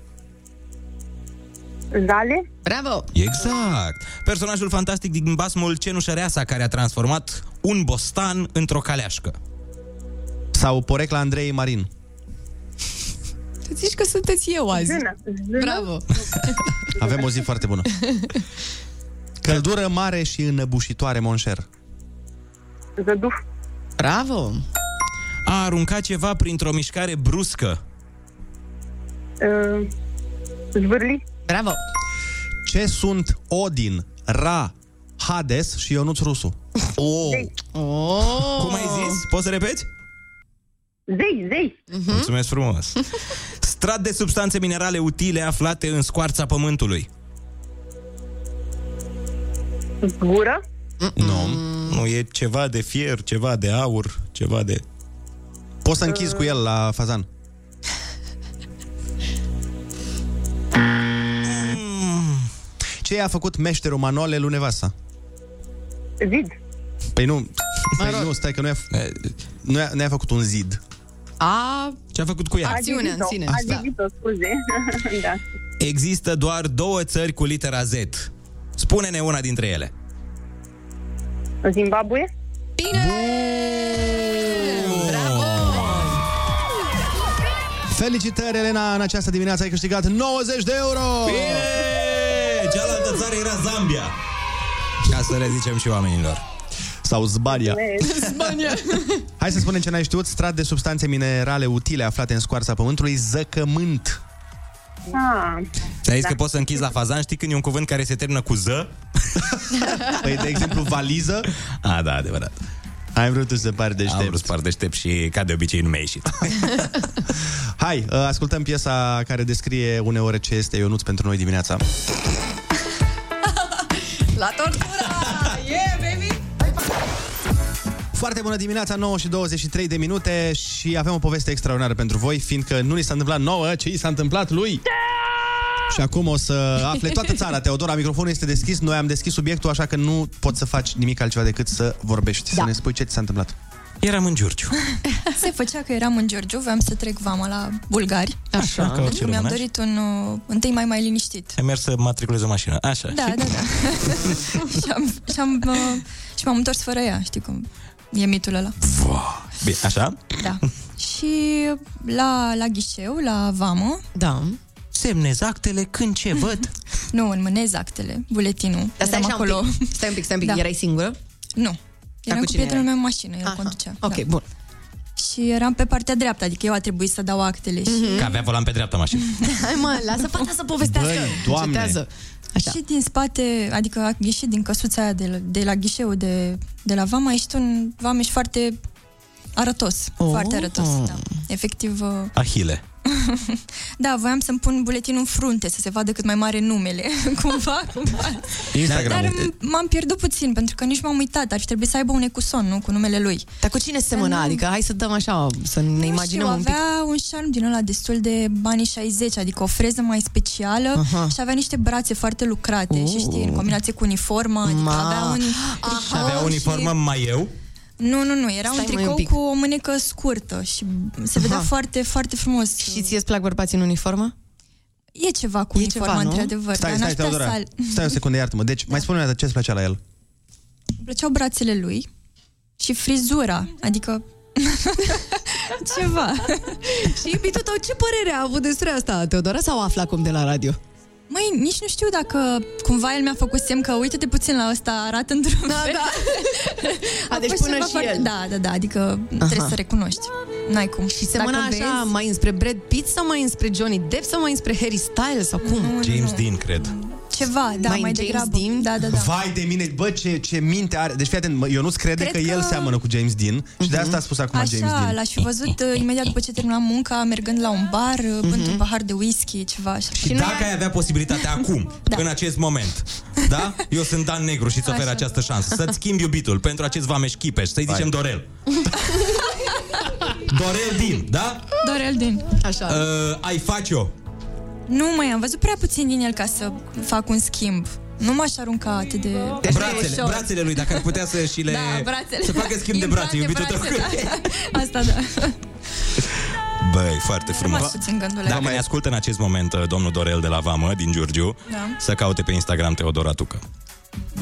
[SPEAKER 21] Zale?
[SPEAKER 3] Bravo!
[SPEAKER 12] Exact. Personajul fantastic din basmul Cenușăreasa care a transformat un bostan într-o caleașcă.
[SPEAKER 2] Sau porecla Andrei Marin.
[SPEAKER 3] Tu zici că sunteți eu azi.
[SPEAKER 21] Zână. Zână?
[SPEAKER 3] Bravo!
[SPEAKER 2] Avem o zi foarte bună. Căldură mare și înăbușitoare, Monșer.
[SPEAKER 21] Zăduf.
[SPEAKER 3] Bravo!
[SPEAKER 12] A aruncat ceva printr-o mișcare bruscă.
[SPEAKER 21] Uh, zvârli.
[SPEAKER 3] Bravo!
[SPEAKER 2] Ce sunt Odin, Ra, Hades și Ionuț Rusu?
[SPEAKER 12] Oh.
[SPEAKER 3] Oh.
[SPEAKER 12] Cum ai zis? Poți să repeți?
[SPEAKER 21] Zei, zei.
[SPEAKER 3] Mhm.
[SPEAKER 12] Mulțumesc frumos. Strat de substanțe minerale utile aflate în scoarța pământului.
[SPEAKER 21] Gură.
[SPEAKER 12] Nu. Nu, e ceva de fier, ceva de aur, ceva de...
[SPEAKER 2] Poți să închizi cu el la fazan. Ce a făcut meșterul Manole lui Nevasa?
[SPEAKER 21] Zid.
[SPEAKER 2] Păi nu, păi nu, stai că nu i-a, nu i-a, nu i-a făcut un zid.
[SPEAKER 3] A...
[SPEAKER 12] Ce a făcut cu ea?
[SPEAKER 3] Acțiunea în sine.
[SPEAKER 21] A
[SPEAKER 3] Da.
[SPEAKER 21] zidit-o, scuze. da.
[SPEAKER 12] Există doar două țări cu litera Z. Spune-ne una dintre ele.
[SPEAKER 21] Zimbabwe?
[SPEAKER 3] Bine! Bravo!
[SPEAKER 2] Felicitări, Elena, în această dimineață ai câștigat 90 de euro!
[SPEAKER 12] Bine! Cealaltă țară era Zambia. Ca să le zicem și oamenilor.
[SPEAKER 2] Sau Zbania.
[SPEAKER 3] Spania.
[SPEAKER 2] Hai să spunem ce n-ai știut. Strat de substanțe minerale utile aflate în scoarța pământului, zăcământ.
[SPEAKER 21] Ah.
[SPEAKER 12] Ți-ai zis că poți să închizi la fazan, știi când e un cuvânt care se termină cu ză?
[SPEAKER 2] Păi, de exemplu, valiză.
[SPEAKER 12] A, da, adevărat.
[SPEAKER 2] Ai vrut tu să pari deștept.
[SPEAKER 12] Am vrut să par deștept și, ca de obicei, nu mi-a ieșit.
[SPEAKER 2] Hai, uh, ascultăm piesa care descrie uneori ce este Ionuț pentru noi dimineața.
[SPEAKER 3] La tortura! Yeah, baby!
[SPEAKER 2] Foarte bună dimineața, 9 și 23 de minute și avem o poveste extraordinară pentru voi, fiindcă nu ni s-a întâmplat nouă, ci i s-a întâmplat lui. Și acum o să afle toată țara. Teodora, microfonul este deschis, noi am deschis subiectul, așa că nu poți să faci nimic altceva decât să vorbești,
[SPEAKER 16] Da.
[SPEAKER 2] să ne spui ce ți s-a întâmplat.
[SPEAKER 12] Eram în Giurgiu.
[SPEAKER 16] Se făcea că eram în Giurgiu, voiam să trec vama la bulgari.
[SPEAKER 12] Așa. Ca orice
[SPEAKER 16] Pentru că mi-am
[SPEAKER 12] românaș.
[SPEAKER 16] dorit un uh, întâi mai mai liniștit.
[SPEAKER 12] Ai mers să matriculezi o mașină. Așa.
[SPEAKER 16] Da, da, da. și, am, și, am, uh, și m-am întors fără ea, știi cum e mitul ăla.
[SPEAKER 12] Bine, așa?
[SPEAKER 16] Da. și la, la ghișeu, la vamă...
[SPEAKER 3] Da.
[SPEAKER 12] Semnez actele când ce văd?
[SPEAKER 16] nu, înmânez actele, buletinul.
[SPEAKER 3] Dar stai
[SPEAKER 16] Eram
[SPEAKER 3] așa un pic. Stai un pic, stai un pic. Erai singură?
[SPEAKER 16] Nu. Eram
[SPEAKER 3] cu
[SPEAKER 16] cu
[SPEAKER 3] cine
[SPEAKER 16] prietenul
[SPEAKER 3] erai?
[SPEAKER 16] meu în mașină, el conducea.
[SPEAKER 3] Ok,
[SPEAKER 16] da.
[SPEAKER 3] bun.
[SPEAKER 16] Și eram pe partea dreaptă, adică eu a trebuit să dau actele și...
[SPEAKER 3] Mhm.
[SPEAKER 12] Că avea volan pe dreapta mașină.
[SPEAKER 3] Hai mă, lasă fata să povestească.
[SPEAKER 12] Băi, Doamne.
[SPEAKER 3] Încetează.
[SPEAKER 16] Așa. Și din spate, adică a ieșit din căsuța aia de la, de la ghișeu de, de la vama, a ieșit un vameș foarte arătos.
[SPEAKER 3] Oh.
[SPEAKER 16] Foarte arătos, da. Efectiv, uh,
[SPEAKER 12] Ahile.
[SPEAKER 16] da, voiam să-mi pun buletinul în frunte, să se vadă cât mai mare numele, cumva, cumva.
[SPEAKER 2] Instagram.
[SPEAKER 16] Dar m- m-am pierdut puțin, pentru că nici m-am uitat, ar fi trebuit să aibă un ecuson, nu, cu numele lui.
[SPEAKER 3] Dar cu cine semăna? Adică hai să dăm așa, să ne imaginăm
[SPEAKER 16] știu,
[SPEAKER 3] un pic.
[SPEAKER 16] avea un șarm din ăla destul de banii 60, adică o freză mai specială
[SPEAKER 3] Aha.
[SPEAKER 16] și avea niște brațe foarte lucrate
[SPEAKER 12] Oh.
[SPEAKER 16] și știi, în combinație cu uniforma, adică
[SPEAKER 3] Ma.
[SPEAKER 16] avea un
[SPEAKER 12] Și avea uniformă mai eu?
[SPEAKER 16] Nu, nu, nu, era
[SPEAKER 3] Stai,
[SPEAKER 16] un
[SPEAKER 3] măi, un
[SPEAKER 16] tricou
[SPEAKER 3] pic.
[SPEAKER 16] cu o mânecă scurtă și se vedea
[SPEAKER 3] Aha.
[SPEAKER 16] foarte, foarte frumos.
[SPEAKER 3] Și ție îți plac bărbații în uniformă?
[SPEAKER 16] E ceva cu
[SPEAKER 3] E
[SPEAKER 16] uniforma,
[SPEAKER 3] ceva, nu?
[SPEAKER 16] într-adevăr.
[SPEAKER 2] Stai,
[SPEAKER 16] dar
[SPEAKER 2] stai,
[SPEAKER 16] n-aș putea
[SPEAKER 2] Teodora.
[SPEAKER 16] să al-
[SPEAKER 2] Stai o secundă, iartă-mă. Deci, mai spune-mi ce îți plăcea la el.
[SPEAKER 16] Îmi plăceau brațele lui și frizura, adică ceva.
[SPEAKER 3] Și iubitul tău, ce părere a avut despre asta, Teodora, sau afla acum de la radio?
[SPEAKER 16] Măi, nici nu știu dacă cumva el mi-a făcut semn că uite-te puțin la ăsta, arată într-un
[SPEAKER 3] Da,
[SPEAKER 16] fel.
[SPEAKER 3] da. A, deci
[SPEAKER 16] fost
[SPEAKER 3] până
[SPEAKER 16] ceva
[SPEAKER 3] și
[SPEAKER 16] foarte-
[SPEAKER 3] el.
[SPEAKER 16] Da, da, da, adică trebuie să recunoști. N-ai cum.
[SPEAKER 3] Și semăna așa
[SPEAKER 16] vezi,
[SPEAKER 3] mai înspre Brad Pitt sau mai înspre Johnny Depp sau mai înspre Harry Styles sau cum?
[SPEAKER 12] James Dean, cred.
[SPEAKER 16] Ceva, da,
[SPEAKER 3] Mai
[SPEAKER 16] mai,
[SPEAKER 3] James
[SPEAKER 16] degrabă.
[SPEAKER 3] Dean?
[SPEAKER 16] Da, da, da.
[SPEAKER 2] Vai de mine, bă, ce, ce minte are. Deci, fii atent, mă, eu nu-ți crede
[SPEAKER 16] Cred
[SPEAKER 2] că, el
[SPEAKER 16] că-
[SPEAKER 2] seamănă cu James Dean și de asta a spus acum James
[SPEAKER 16] Așa,
[SPEAKER 2] Dean.
[SPEAKER 16] l-aș fi văzut uh, imediat după ce terminam munca, mergând la un bar, uh, bând un pahar de whisky, ceva așa.
[SPEAKER 12] Și dacă ai avea posibilitatea acum,
[SPEAKER 16] Da.
[SPEAKER 12] în acest moment, da? Eu sunt Dan Negru și îți ofer
[SPEAKER 16] Așa.
[SPEAKER 12] această șansă. Să-ți schimbi iubitul pentru acest vameș chipeș, să-i zicem Dorel. Dorel Din, da?
[SPEAKER 16] Dorel din.
[SPEAKER 3] Așa.
[SPEAKER 12] Uh, ai face-o.
[SPEAKER 16] Nu mai am văzut prea puțin din el ca să fac un schimb. Nu m-aș arunca atât de
[SPEAKER 12] Brațele,
[SPEAKER 16] ușor.
[SPEAKER 12] brațele lui, dacă ar putea să și le...
[SPEAKER 16] Da, brațele.
[SPEAKER 12] Să facă schimb de brațe,
[SPEAKER 16] Implante,
[SPEAKER 12] iubitul tău.
[SPEAKER 16] brațe, da. Asta da.
[SPEAKER 12] Băi, foarte frumos.
[SPEAKER 16] Rămas puțin gândule.
[SPEAKER 12] Dacă ne ascultă în acest moment uh, domnul Dorel de la Vamă, din Giurgiu,
[SPEAKER 16] Da.
[SPEAKER 12] să caute pe Instagram Teodora Tucă.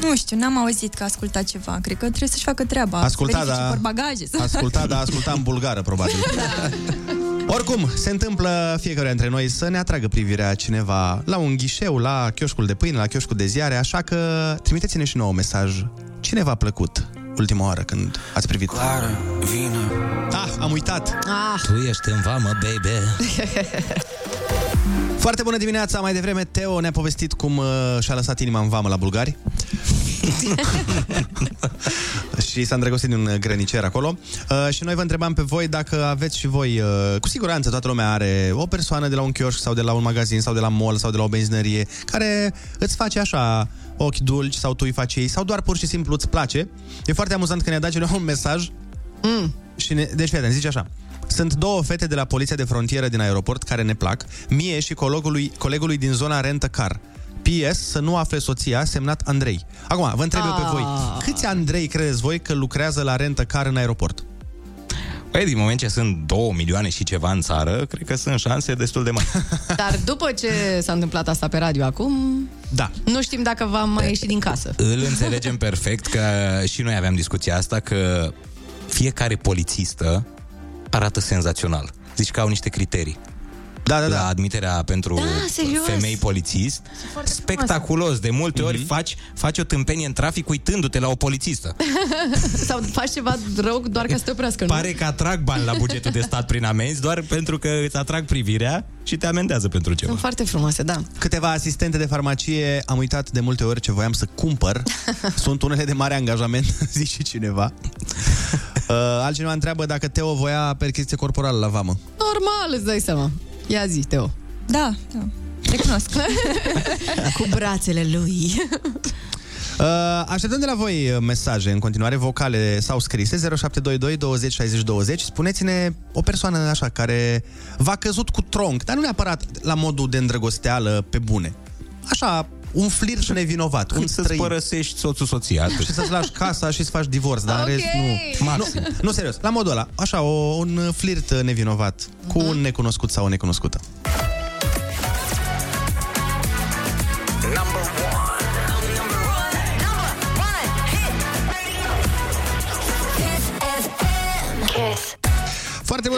[SPEAKER 16] Nu știu, n-am auzit că asculta ceva. Cred că trebuie să-și facă treaba.
[SPEAKER 2] Asculta,
[SPEAKER 16] să verifice
[SPEAKER 2] da.
[SPEAKER 16] portbagaje. să-
[SPEAKER 2] Asculta, dar asculta în bulgară, probabil. Oricum, se întâmplă fiecare dintre noi să ne atragă privirea cineva la un ghișeu, la chioșcul de pâine, la chioșcul de ziare, așa că trimiteți-ne și nouă un mesaj. Cine v-a plăcut ultima oară când ați privit?
[SPEAKER 1] Clară, vină
[SPEAKER 2] Ah, am uitat!
[SPEAKER 3] Ah.
[SPEAKER 12] Tu ești în vamă, baby.
[SPEAKER 2] Foarte bună dimineața! Mai devreme Teo ne-a povestit cum uh, și-a lăsat inima în vamă la bulgari. și s-a îndrăgostit de un grănicer acolo. Uh, și noi vă întrebam pe voi dacă aveți și voi, uh, cu siguranță toată lumea are o persoană de la un chioșc sau de la un magazin sau de la mall sau de la o benzinărie care îți face așa ochi dulci sau tu îi faci ei sau doar pur și simplu îți place. E foarte amuzant că ne-a dat cineva un mesaj mm. și ne, deci fii atent, zice așa sunt două fete de la poliția de frontieră din aeroport care ne plac, mie și colegului, colegului din zona Rent a Car. PS, să nu afle soția, semnat Andrei. Acum, vă întreb eu pe
[SPEAKER 12] Ah.
[SPEAKER 2] voi, câți Andrei credeți voi că lucrează la Rent a Car în aeroport?
[SPEAKER 12] Păi, din moment ce sunt 2 milioane și ceva în țară, cred că sunt șanse destul de mari.
[SPEAKER 3] Dar după ce s-a întâmplat asta pe radio acum,
[SPEAKER 2] da.
[SPEAKER 3] nu știm dacă va mai ieși din casă.
[SPEAKER 12] Îl înțelegem perfect că și noi aveam discuția asta că fiecare polițistă arată senzațional. Zici că au niște criterii.
[SPEAKER 2] Da, da, da.
[SPEAKER 12] La admiterea pentru
[SPEAKER 3] Da, serios.
[SPEAKER 12] femei polițist, spectaculos. De multe ori
[SPEAKER 2] Mhm.
[SPEAKER 12] faci, faci o tâmpenie în trafic uitându-te la o polițistă.
[SPEAKER 3] Sau faci ceva rău doar ca să te oprească, nu?
[SPEAKER 12] Pare că atrag bani la bugetul de stat prin amenzi doar pentru că îți atrag privirea și te amendează pentru ceva.
[SPEAKER 3] Sunt foarte frumoase, da.
[SPEAKER 2] Câteva asistente de farmacie am uitat de multe ori ce voiam să cumpăr. Sunt unele de mare angajament, zice cineva. Uh, altcineva întreabă dacă Teo voia percheziție corporală la vamă.
[SPEAKER 3] Normal, îți dai seama. Ia zi, Teo.
[SPEAKER 16] Da, da. Recunosc.
[SPEAKER 3] Cu brațele lui.
[SPEAKER 2] Uh, așteptăm de la voi uh, mesaje în continuare, vocale sau scrise 0722 20 60 20 Spuneți-ne o persoană așa care v-a căzut cu tronc Dar nu neapărat la modul de îndrăgosteală pe bune Așa, un flirt nevinovat Un
[SPEAKER 12] Când să-ți
[SPEAKER 2] străin
[SPEAKER 12] părăsești soțul soția. atât.
[SPEAKER 2] și să-ți lași casa și să faci divorț, dar în rest nu.
[SPEAKER 12] Maxim.
[SPEAKER 2] nu. Nu, serios, la modul ăla, așa, o, un flirt nevinovat cu un necunoscut sau o necunoscută.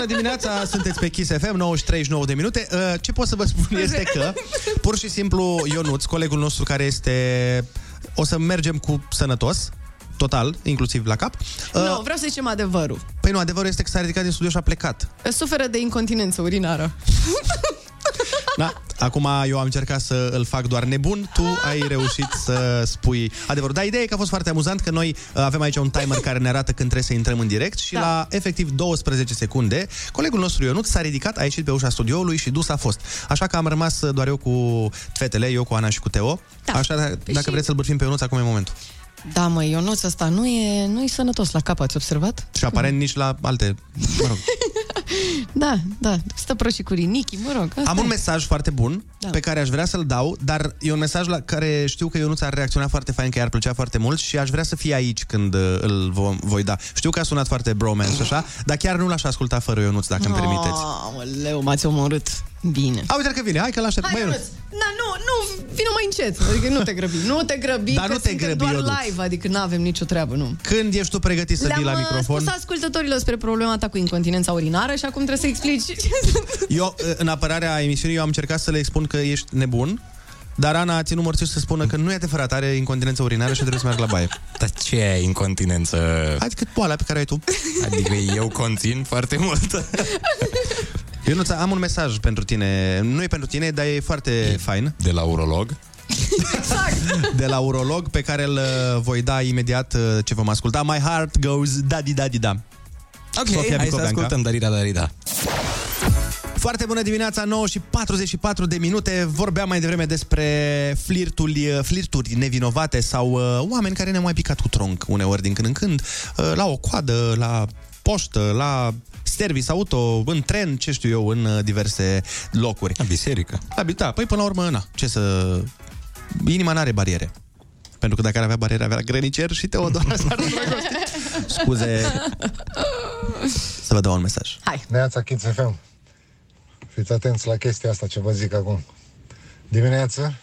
[SPEAKER 2] Dimineața, sunteți pe Kiss FM, 939 de minute. Uh, Ce pot să vă spun este că, pur și simplu, Ionuț, colegul nostru care este... O să mergem cu sănătos, total, inclusiv la cap. Uh,
[SPEAKER 3] Nu, vreau să zicem adevărul.
[SPEAKER 2] Păi nu, adevărul este că s-a ridicat din studio și a plecat.
[SPEAKER 3] Suferă de incontinență urinară.
[SPEAKER 2] Da, acum eu am încercat să îl fac doar nebun, tu ai reușit să spui adevărul. Dar ideea e că a fost foarte amuzant că noi uh, avem aici un timer care ne arată când trebuie să intrăm în direct și da. la efectiv 12 secunde, colegul nostru Ionut s-a ridicat, a ieșit pe ușa studioului și dus a fost. Așa că am rămas uh, doar eu cu fetele, eu cu Ana și cu Teo. Da. Așa, dacă
[SPEAKER 3] Păi și-
[SPEAKER 2] vreți să-l bârfim pe Ionuț, acum e momentul.
[SPEAKER 3] Da, mă, Ionuț ăsta nu e, nu e sănătos la cap, ați observat?
[SPEAKER 2] Și aparent nici la alte... Mă rog.
[SPEAKER 3] Da, da, stă prost și cu rinichii, mă rog. Asta
[SPEAKER 2] Am un
[SPEAKER 3] e.
[SPEAKER 2] mesaj foarte bun da. pe care aș vrea să-l dau, dar e un mesaj la care știu că Ionuț ar reacționa foarte fain, că i-ar plăcea foarte mult și aș vrea să fie aici când uh, îl vom, voi da. Știu că a sunat foarte bromance și așa, dar chiar nu l-aș asculta fără Ionuț, dacă îmi permiteți.
[SPEAKER 3] Aoleu, m-ați omorât. Bine.
[SPEAKER 2] A, uite că vine, hai că l-aștept.
[SPEAKER 3] Hai,
[SPEAKER 2] Băi,
[SPEAKER 3] Ionuț. Da, nu, nu, vină mai încet. Adică nu te grăbi. Nu te grăbi,
[SPEAKER 2] Dar
[SPEAKER 3] că
[SPEAKER 2] nu te
[SPEAKER 3] suntem
[SPEAKER 2] grăbi,
[SPEAKER 3] doar
[SPEAKER 2] Ionuț.
[SPEAKER 3] live, adică nu avem nicio treabă, nu.
[SPEAKER 2] Când ești tu pregătit să vii la
[SPEAKER 3] Le-am uh,
[SPEAKER 2] microfon?
[SPEAKER 3] spus ascultătorilor despre problema ta cu incontinența urinară și acum trebuie să explici.
[SPEAKER 2] Eu, uh, în apărarea emisiunii, eu am încercat să le expun că ești nebun, dar Ana a ținut mărțiș să spună că nu e adevărat, are incontinență urinară și trebuie să meargă la baie.
[SPEAKER 12] Dar ce e incontinență?
[SPEAKER 2] Adică boala pe care ai tu.
[SPEAKER 12] Adică eu conțin foarte mult.
[SPEAKER 2] Eu nu am un mesaj pentru tine. Nu e pentru tine, dar e foarte fain.
[SPEAKER 12] De la urolog?
[SPEAKER 2] De la urolog, pe care îl uh, voi da imediat uh, ce vom asculta. My heart goes daddy daddy da.
[SPEAKER 12] Ok,
[SPEAKER 2] Sofia
[SPEAKER 12] hai să
[SPEAKER 2] Bicoveanca.
[SPEAKER 12] ascultăm Darida Darida.
[SPEAKER 2] Foarte bună dimineața, 9 și 44 de minute. Vorbeam mai devreme despre flirturi, flirturi nevinovate sau uh, oameni care ne-au mai picat cu tronc uneori din când în când, uh, la o coadă, la poștă, la service auto, în tren, ce știu eu, în uh, diverse locuri.
[SPEAKER 12] La biserică.
[SPEAKER 2] La, bi- da, păi până la urmă, na, ce să... Inima n-are bariere. Pentru că dacă ar avea bariere, avea grănicer și Teodora s-ar îndrăgosti. Scuze. Să vă dau un mesaj.
[SPEAKER 3] Hai.
[SPEAKER 22] Neața Kids FM. Fiți atenți la chestia asta ce vă zic acum. Dimineața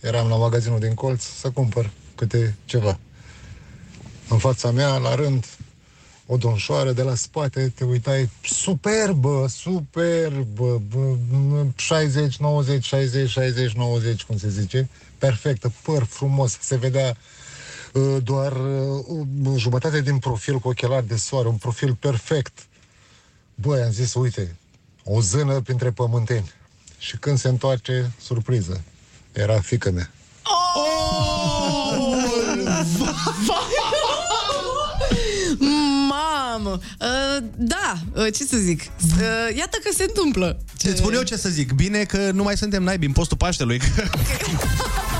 [SPEAKER 22] eram la magazinul din colț să cumpăr câte ceva. În fața mea, la rând, o domșoară de la spate, te uitai, superbă, superbă, bă, bă, 60, 90, 60, 60, 90, cum se zice, perfectă, păr frumos, se vedea uh, doar uh, jumătate din profil cu ochelari de soare, un profil perfect. Băi, am zis, uite, o zână printre pământeni. Și când se întoarce, surpriză, era fică mea.
[SPEAKER 3] Mamă! Da, uh, ce să zic? Uh, iată că se întâmplă.
[SPEAKER 2] Ce... Îți spun eu ce să zic. Bine că nu mai suntem naibi în postul Paștelui.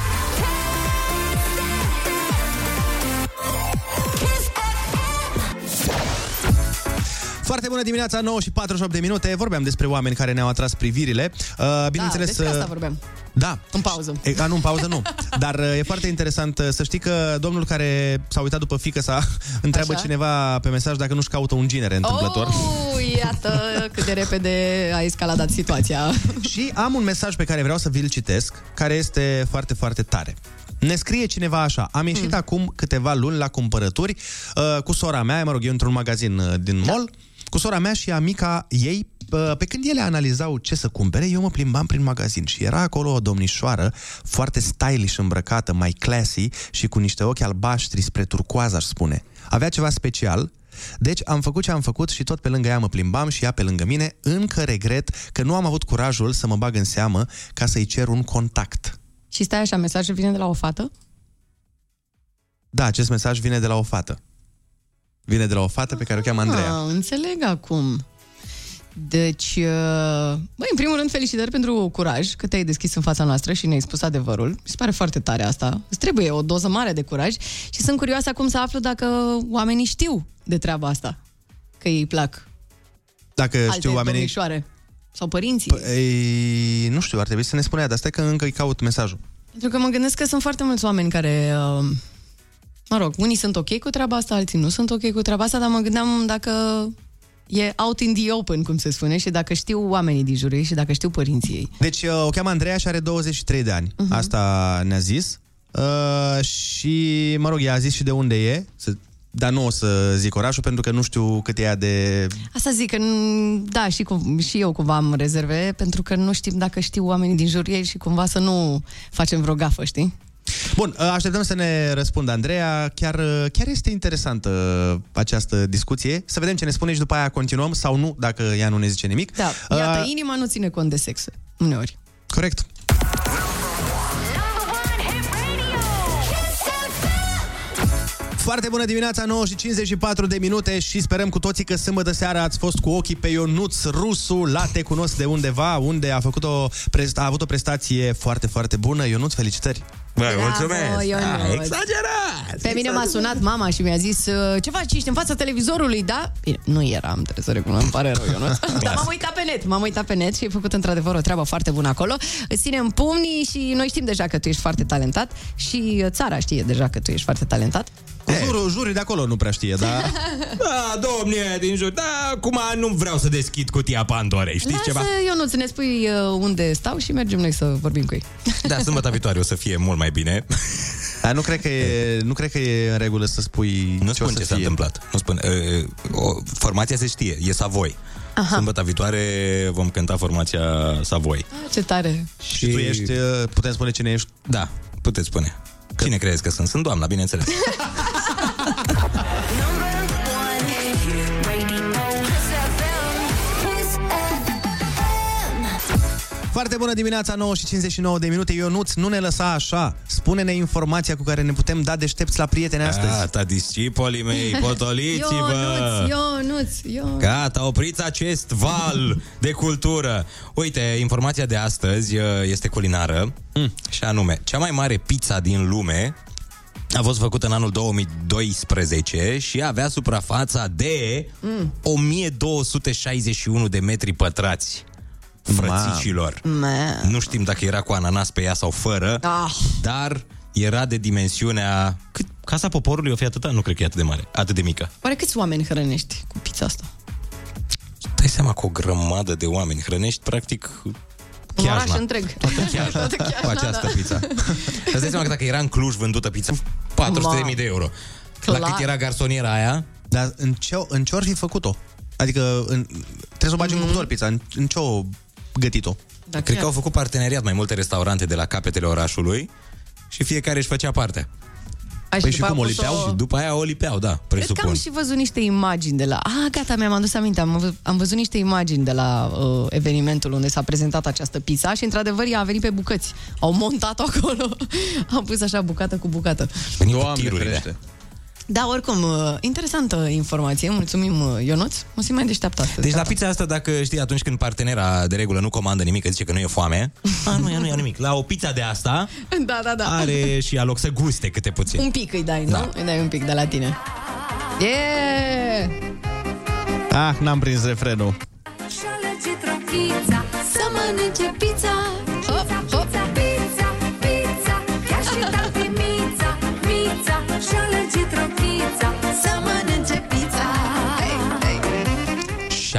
[SPEAKER 2] Foarte bună dimineața, 9 și 48 de minute. Vorbeam despre oameni care ne-au atras privirile. Uh, bineînțeles,
[SPEAKER 3] da, despre asta
[SPEAKER 2] uh,
[SPEAKER 3] vorbeam.
[SPEAKER 2] Da.
[SPEAKER 3] În pauză.
[SPEAKER 2] E, a, nu, în pauză nu. Dar uh, e foarte interesant uh, să știi că domnul care s-a uitat după fică sa întreabă
[SPEAKER 3] Așa.
[SPEAKER 2] cineva pe mesaj dacă nu-și caută un ginere întâmplător.
[SPEAKER 3] Oh, iată cât de repede a escaladat situația.
[SPEAKER 2] Și am un mesaj pe care vreau să vi-l citesc, care este foarte, foarte tare. Ne scrie cineva așa, am ieșit mm. acum câteva luni la cumpărături uh, cu sora mea, mă rog, eu într-un magazin uh, din mall, cu sora mea și amica ei, uh, pe când ele analizau ce să cumpere, eu mă plimbam prin magazin și era acolo o domnișoară foarte stylish îmbrăcată, mai classy și cu niște ochi albaștri spre turcoaz, aș spune. Avea ceva special, deci am făcut ce am făcut și tot pe lângă ea mă plimbam și ea pe lângă mine. Încă regret că nu am avut curajul să mă bag în seamă ca să-i cer un contact.
[SPEAKER 3] Și stai așa, mesajul vine de la o fată?
[SPEAKER 2] Da, acest mesaj vine de la o fată. Vine de la o fată pe care o cheamă Andreea.
[SPEAKER 3] Ah, înțeleg acum. Deci, uh, băi, în primul rând, felicitări pentru curaj că te-ai deschis în fața noastră și ne-ai spus adevărul. Mi se pare foarte tare asta. Îți trebuie o doză mare de curaj și sunt curioasă acum să aflu dacă oamenii știu de treaba asta. Că îi plac
[SPEAKER 2] Dacă
[SPEAKER 3] alte
[SPEAKER 2] știu oamenii...
[SPEAKER 3] domnișoare. Sau părinții.
[SPEAKER 2] Păi, nu știu, ar trebui să ne spunea, dar stai că încă îi caut mesajul.
[SPEAKER 3] Pentru că mă gândesc că sunt foarte mulți oameni care... Uh, mă rog, unii sunt ok cu treaba asta, alții nu sunt ok cu treaba asta, dar mă gândeam dacă e out in the open, cum se spune, și dacă știu oamenii din jurul ei și dacă știu părinții ei.
[SPEAKER 2] Deci uh, o cheamă Andreea și are 23 de ani.
[SPEAKER 3] Mhm.
[SPEAKER 2] Uh-huh. Asta ne-a zis. Uh, și, mă rog, ea a zis și de unde e, să, dar nu o să zic orașul pentru că nu știu cât e ea de...
[SPEAKER 3] Asta zic că, n- da, și, cum, și eu cumva am rezerve, pentru că nu știm dacă știu oamenii din jurul ei și cumva să nu facem vreo gafă, știi?
[SPEAKER 2] Bun, uh, așteptăm să ne răspundă Andreea. Chiar, uh, chiar este interesantă uh, această discuție. Să vedem ce ne spune și după aia continuăm sau nu, dacă ea nu ne zice nimic.
[SPEAKER 3] Da, iată,
[SPEAKER 2] Uh,
[SPEAKER 3] inima nu ține cont de sex, uneori.
[SPEAKER 2] Corect. Foarte bună dimineața, 9 și 54 de minute și sperăm cu toții că sâmbătă seara ați fost cu ochii pe Ionuț Rusu la Te Cunosc de undeva, unde a, făcut o, prest- a avut o prestație foarte, foarte bună. Ionuț, felicitări!
[SPEAKER 12] Bă,
[SPEAKER 3] Bravo, Ionuț. Pe mine m-a sunat mama și mi-a zis "Uh, Ce faci, ești în fața televizorului, da? Bine, nu eram, trebuie să recunosc, îmi pare rău, Ionuț. Dar m-am uitat pe net, m-am uitat pe net și ai făcut într-adevăr o treabă foarte bună acolo. Îți ținem pumnii și noi știm deja că tu ești foarte talentat Și uh, țara știe deja că tu ești foarte talentat
[SPEAKER 2] Jurul, jurii de acolo nu prea știe, dar...
[SPEAKER 12] Da, domne, din jur, da, acum nu vreau să deschid cutia Pandorei, știți
[SPEAKER 3] Lasă,
[SPEAKER 12] ceva?
[SPEAKER 3] Ionuț, ne spui uh, unde stau și mergem noi să vorbim cu ei
[SPEAKER 12] Da, sâmbătă viitoare o să fie mult mai bine.
[SPEAKER 2] Dar nu cred că e, nu cred că e în regulă să spui
[SPEAKER 12] Nu
[SPEAKER 2] ce o
[SPEAKER 12] spun
[SPEAKER 2] să
[SPEAKER 12] ce s-a
[SPEAKER 2] fie.
[SPEAKER 12] întâmplat. Nu spun. Uh, o, formația se știe, e Savoi.
[SPEAKER 3] Aha.
[SPEAKER 12] Sâmbătă viitoare vom cânta formația Savoi.
[SPEAKER 3] Ah, Ce tare
[SPEAKER 2] Și tu ești, uh, putem spune cine ești?
[SPEAKER 12] Da, puteți spune. Cine crezi că sunt? Sunt doamna, bineînțeles.
[SPEAKER 2] Foarte bună dimineața, 9 și 59 de minute. Ionuț, nu ne lăsa așa. Spune-ne informația cu care ne putem da deștepți la prieteni astăzi.
[SPEAKER 12] Gata, discipolii mei, potoliți-vă!
[SPEAKER 3] Ionuț, Ionuț, Ionuț
[SPEAKER 12] Gata, opriți acest val de cultură. Uite, informația de astăzi uh, este culinară mm. și anume, cea mai mare pizza din lume a fost făcută în anul 2012 și avea suprafața de
[SPEAKER 3] Mm.
[SPEAKER 12] 1261 de metri pătrați. Frățișilor.
[SPEAKER 3] Man.
[SPEAKER 12] Nu știm dacă era cu ananas pe ea sau fără,
[SPEAKER 3] Ah.
[SPEAKER 12] dar era de dimensiunea... Cât? Casa poporului o fi atâta? Nu cred că e atât de mare, atât de mică.
[SPEAKER 3] Oare câți oameni hrănești cu pizza asta?
[SPEAKER 12] Stai seama că o grămadă de oameni hrănești, practic,
[SPEAKER 3] Un oraș
[SPEAKER 12] Chiajna.
[SPEAKER 3] întreg.
[SPEAKER 12] Toată Chiajna,
[SPEAKER 3] Toată
[SPEAKER 12] cu
[SPEAKER 3] Chiajna,
[SPEAKER 12] această
[SPEAKER 3] da.
[SPEAKER 12] pizza. Îți dai seama că dacă era în Cluj vândută pizza, 400.000 de euro.
[SPEAKER 2] Clar.
[SPEAKER 12] La cât era garsoniera aia?
[SPEAKER 2] Dar în ce, în ce ori fi făcut-o? Adică în, trebuie să o bagi
[SPEAKER 3] Mm.
[SPEAKER 2] în cuptor pizza. În, în ce o gătit-o?
[SPEAKER 3] Da,
[SPEAKER 12] Cred că au făcut parteneriat mai multe restaurante de la capetele orașului și fiecare își făcea partea.
[SPEAKER 3] Ai, și Păi și după cum aia o lipeau? pus-o-
[SPEAKER 12] Și după aia o lipeau, da,
[SPEAKER 3] Cred că
[SPEAKER 12] presupun.
[SPEAKER 3] am și văzut niște imagini de la... Ah, gata, mi-am adus aminte. Am, vă- am văzut niște imagini de la uh, evenimentul unde s-a prezentat această pizza și, într-adevăr, ea a venit pe bucăți. Au montat-o acolo. Am pus așa bucată cu bucată.
[SPEAKER 2] Doamne ferește.
[SPEAKER 3] Da, oricum, uh, interesantă informație. Mulțumim, uh, Ionuț. Mă simt mai deșteaptă astăzi.
[SPEAKER 12] Deci la
[SPEAKER 3] Gata.
[SPEAKER 12] pizza asta, dacă știi, atunci când partenera de regulă nu comandă nimic, că zice că nu e foame, a, nu, ea nu ia nimic. La o pizza de asta
[SPEAKER 3] Da, da, da.
[SPEAKER 12] are și aloc să guste câte puțin.
[SPEAKER 3] Un pic îi dai, nu?
[SPEAKER 12] Da.
[SPEAKER 3] Îi dai un pic de la tine. Yeah!
[SPEAKER 2] Ah, n-am prins refrenul.
[SPEAKER 8] Și alege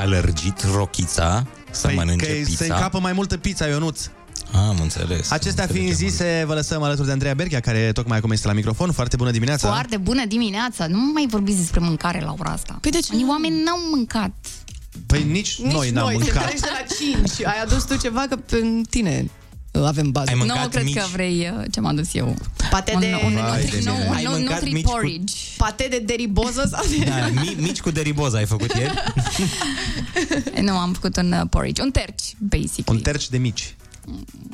[SPEAKER 12] Și a lărgit rochița să mănânce
[SPEAKER 2] Păi, că
[SPEAKER 12] pizza.
[SPEAKER 2] se încapă mai multă pizza, Ionuț.
[SPEAKER 12] Am înțeles.
[SPEAKER 2] Acestea fiind zise, vă lăsăm alături de Andreea Berghia, care tocmai acum este la microfon. Foarte bună dimineața!
[SPEAKER 19] Foarte bună dimineața. Nu mai vorbiți despre mâncare la ora asta. Păi de ce? Unii oameni n-au mâncat.
[SPEAKER 2] Păi nici,
[SPEAKER 3] Nici
[SPEAKER 2] noi n-am
[SPEAKER 3] noi,
[SPEAKER 2] mâncat.
[SPEAKER 3] Te de la 5. Ai adus tu ceva că pe tine uh, avem bază.
[SPEAKER 19] nu, cred că vrei uh, ce m-am adus eu.
[SPEAKER 3] Pate
[SPEAKER 19] un,
[SPEAKER 3] de...
[SPEAKER 19] un,
[SPEAKER 12] Vai de
[SPEAKER 19] un,
[SPEAKER 12] mine.
[SPEAKER 19] un,
[SPEAKER 12] Ai
[SPEAKER 19] un,
[SPEAKER 12] mâncat
[SPEAKER 19] nutri
[SPEAKER 12] mici cu-
[SPEAKER 19] porridge.
[SPEAKER 3] Pate de deriboză sau de...
[SPEAKER 12] Da, mi, mici cu deriboză ai făcut ieri?
[SPEAKER 19] Nu, am făcut un uh, porridge. Un terci, basic.
[SPEAKER 2] Un terci de mici.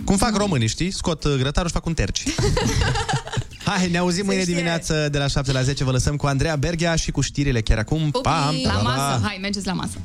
[SPEAKER 2] Cum fac românii, știi? Scot uh, grătarul și fac un terci. Hai, ne auzim mâine dimineață de la 7 la 10. Vă lăsăm cu Andreea Berghia și cu știrile chiar acum. Pa!
[SPEAKER 19] La
[SPEAKER 2] Pa, pa!
[SPEAKER 19] masă. Hai, mergeți la masă.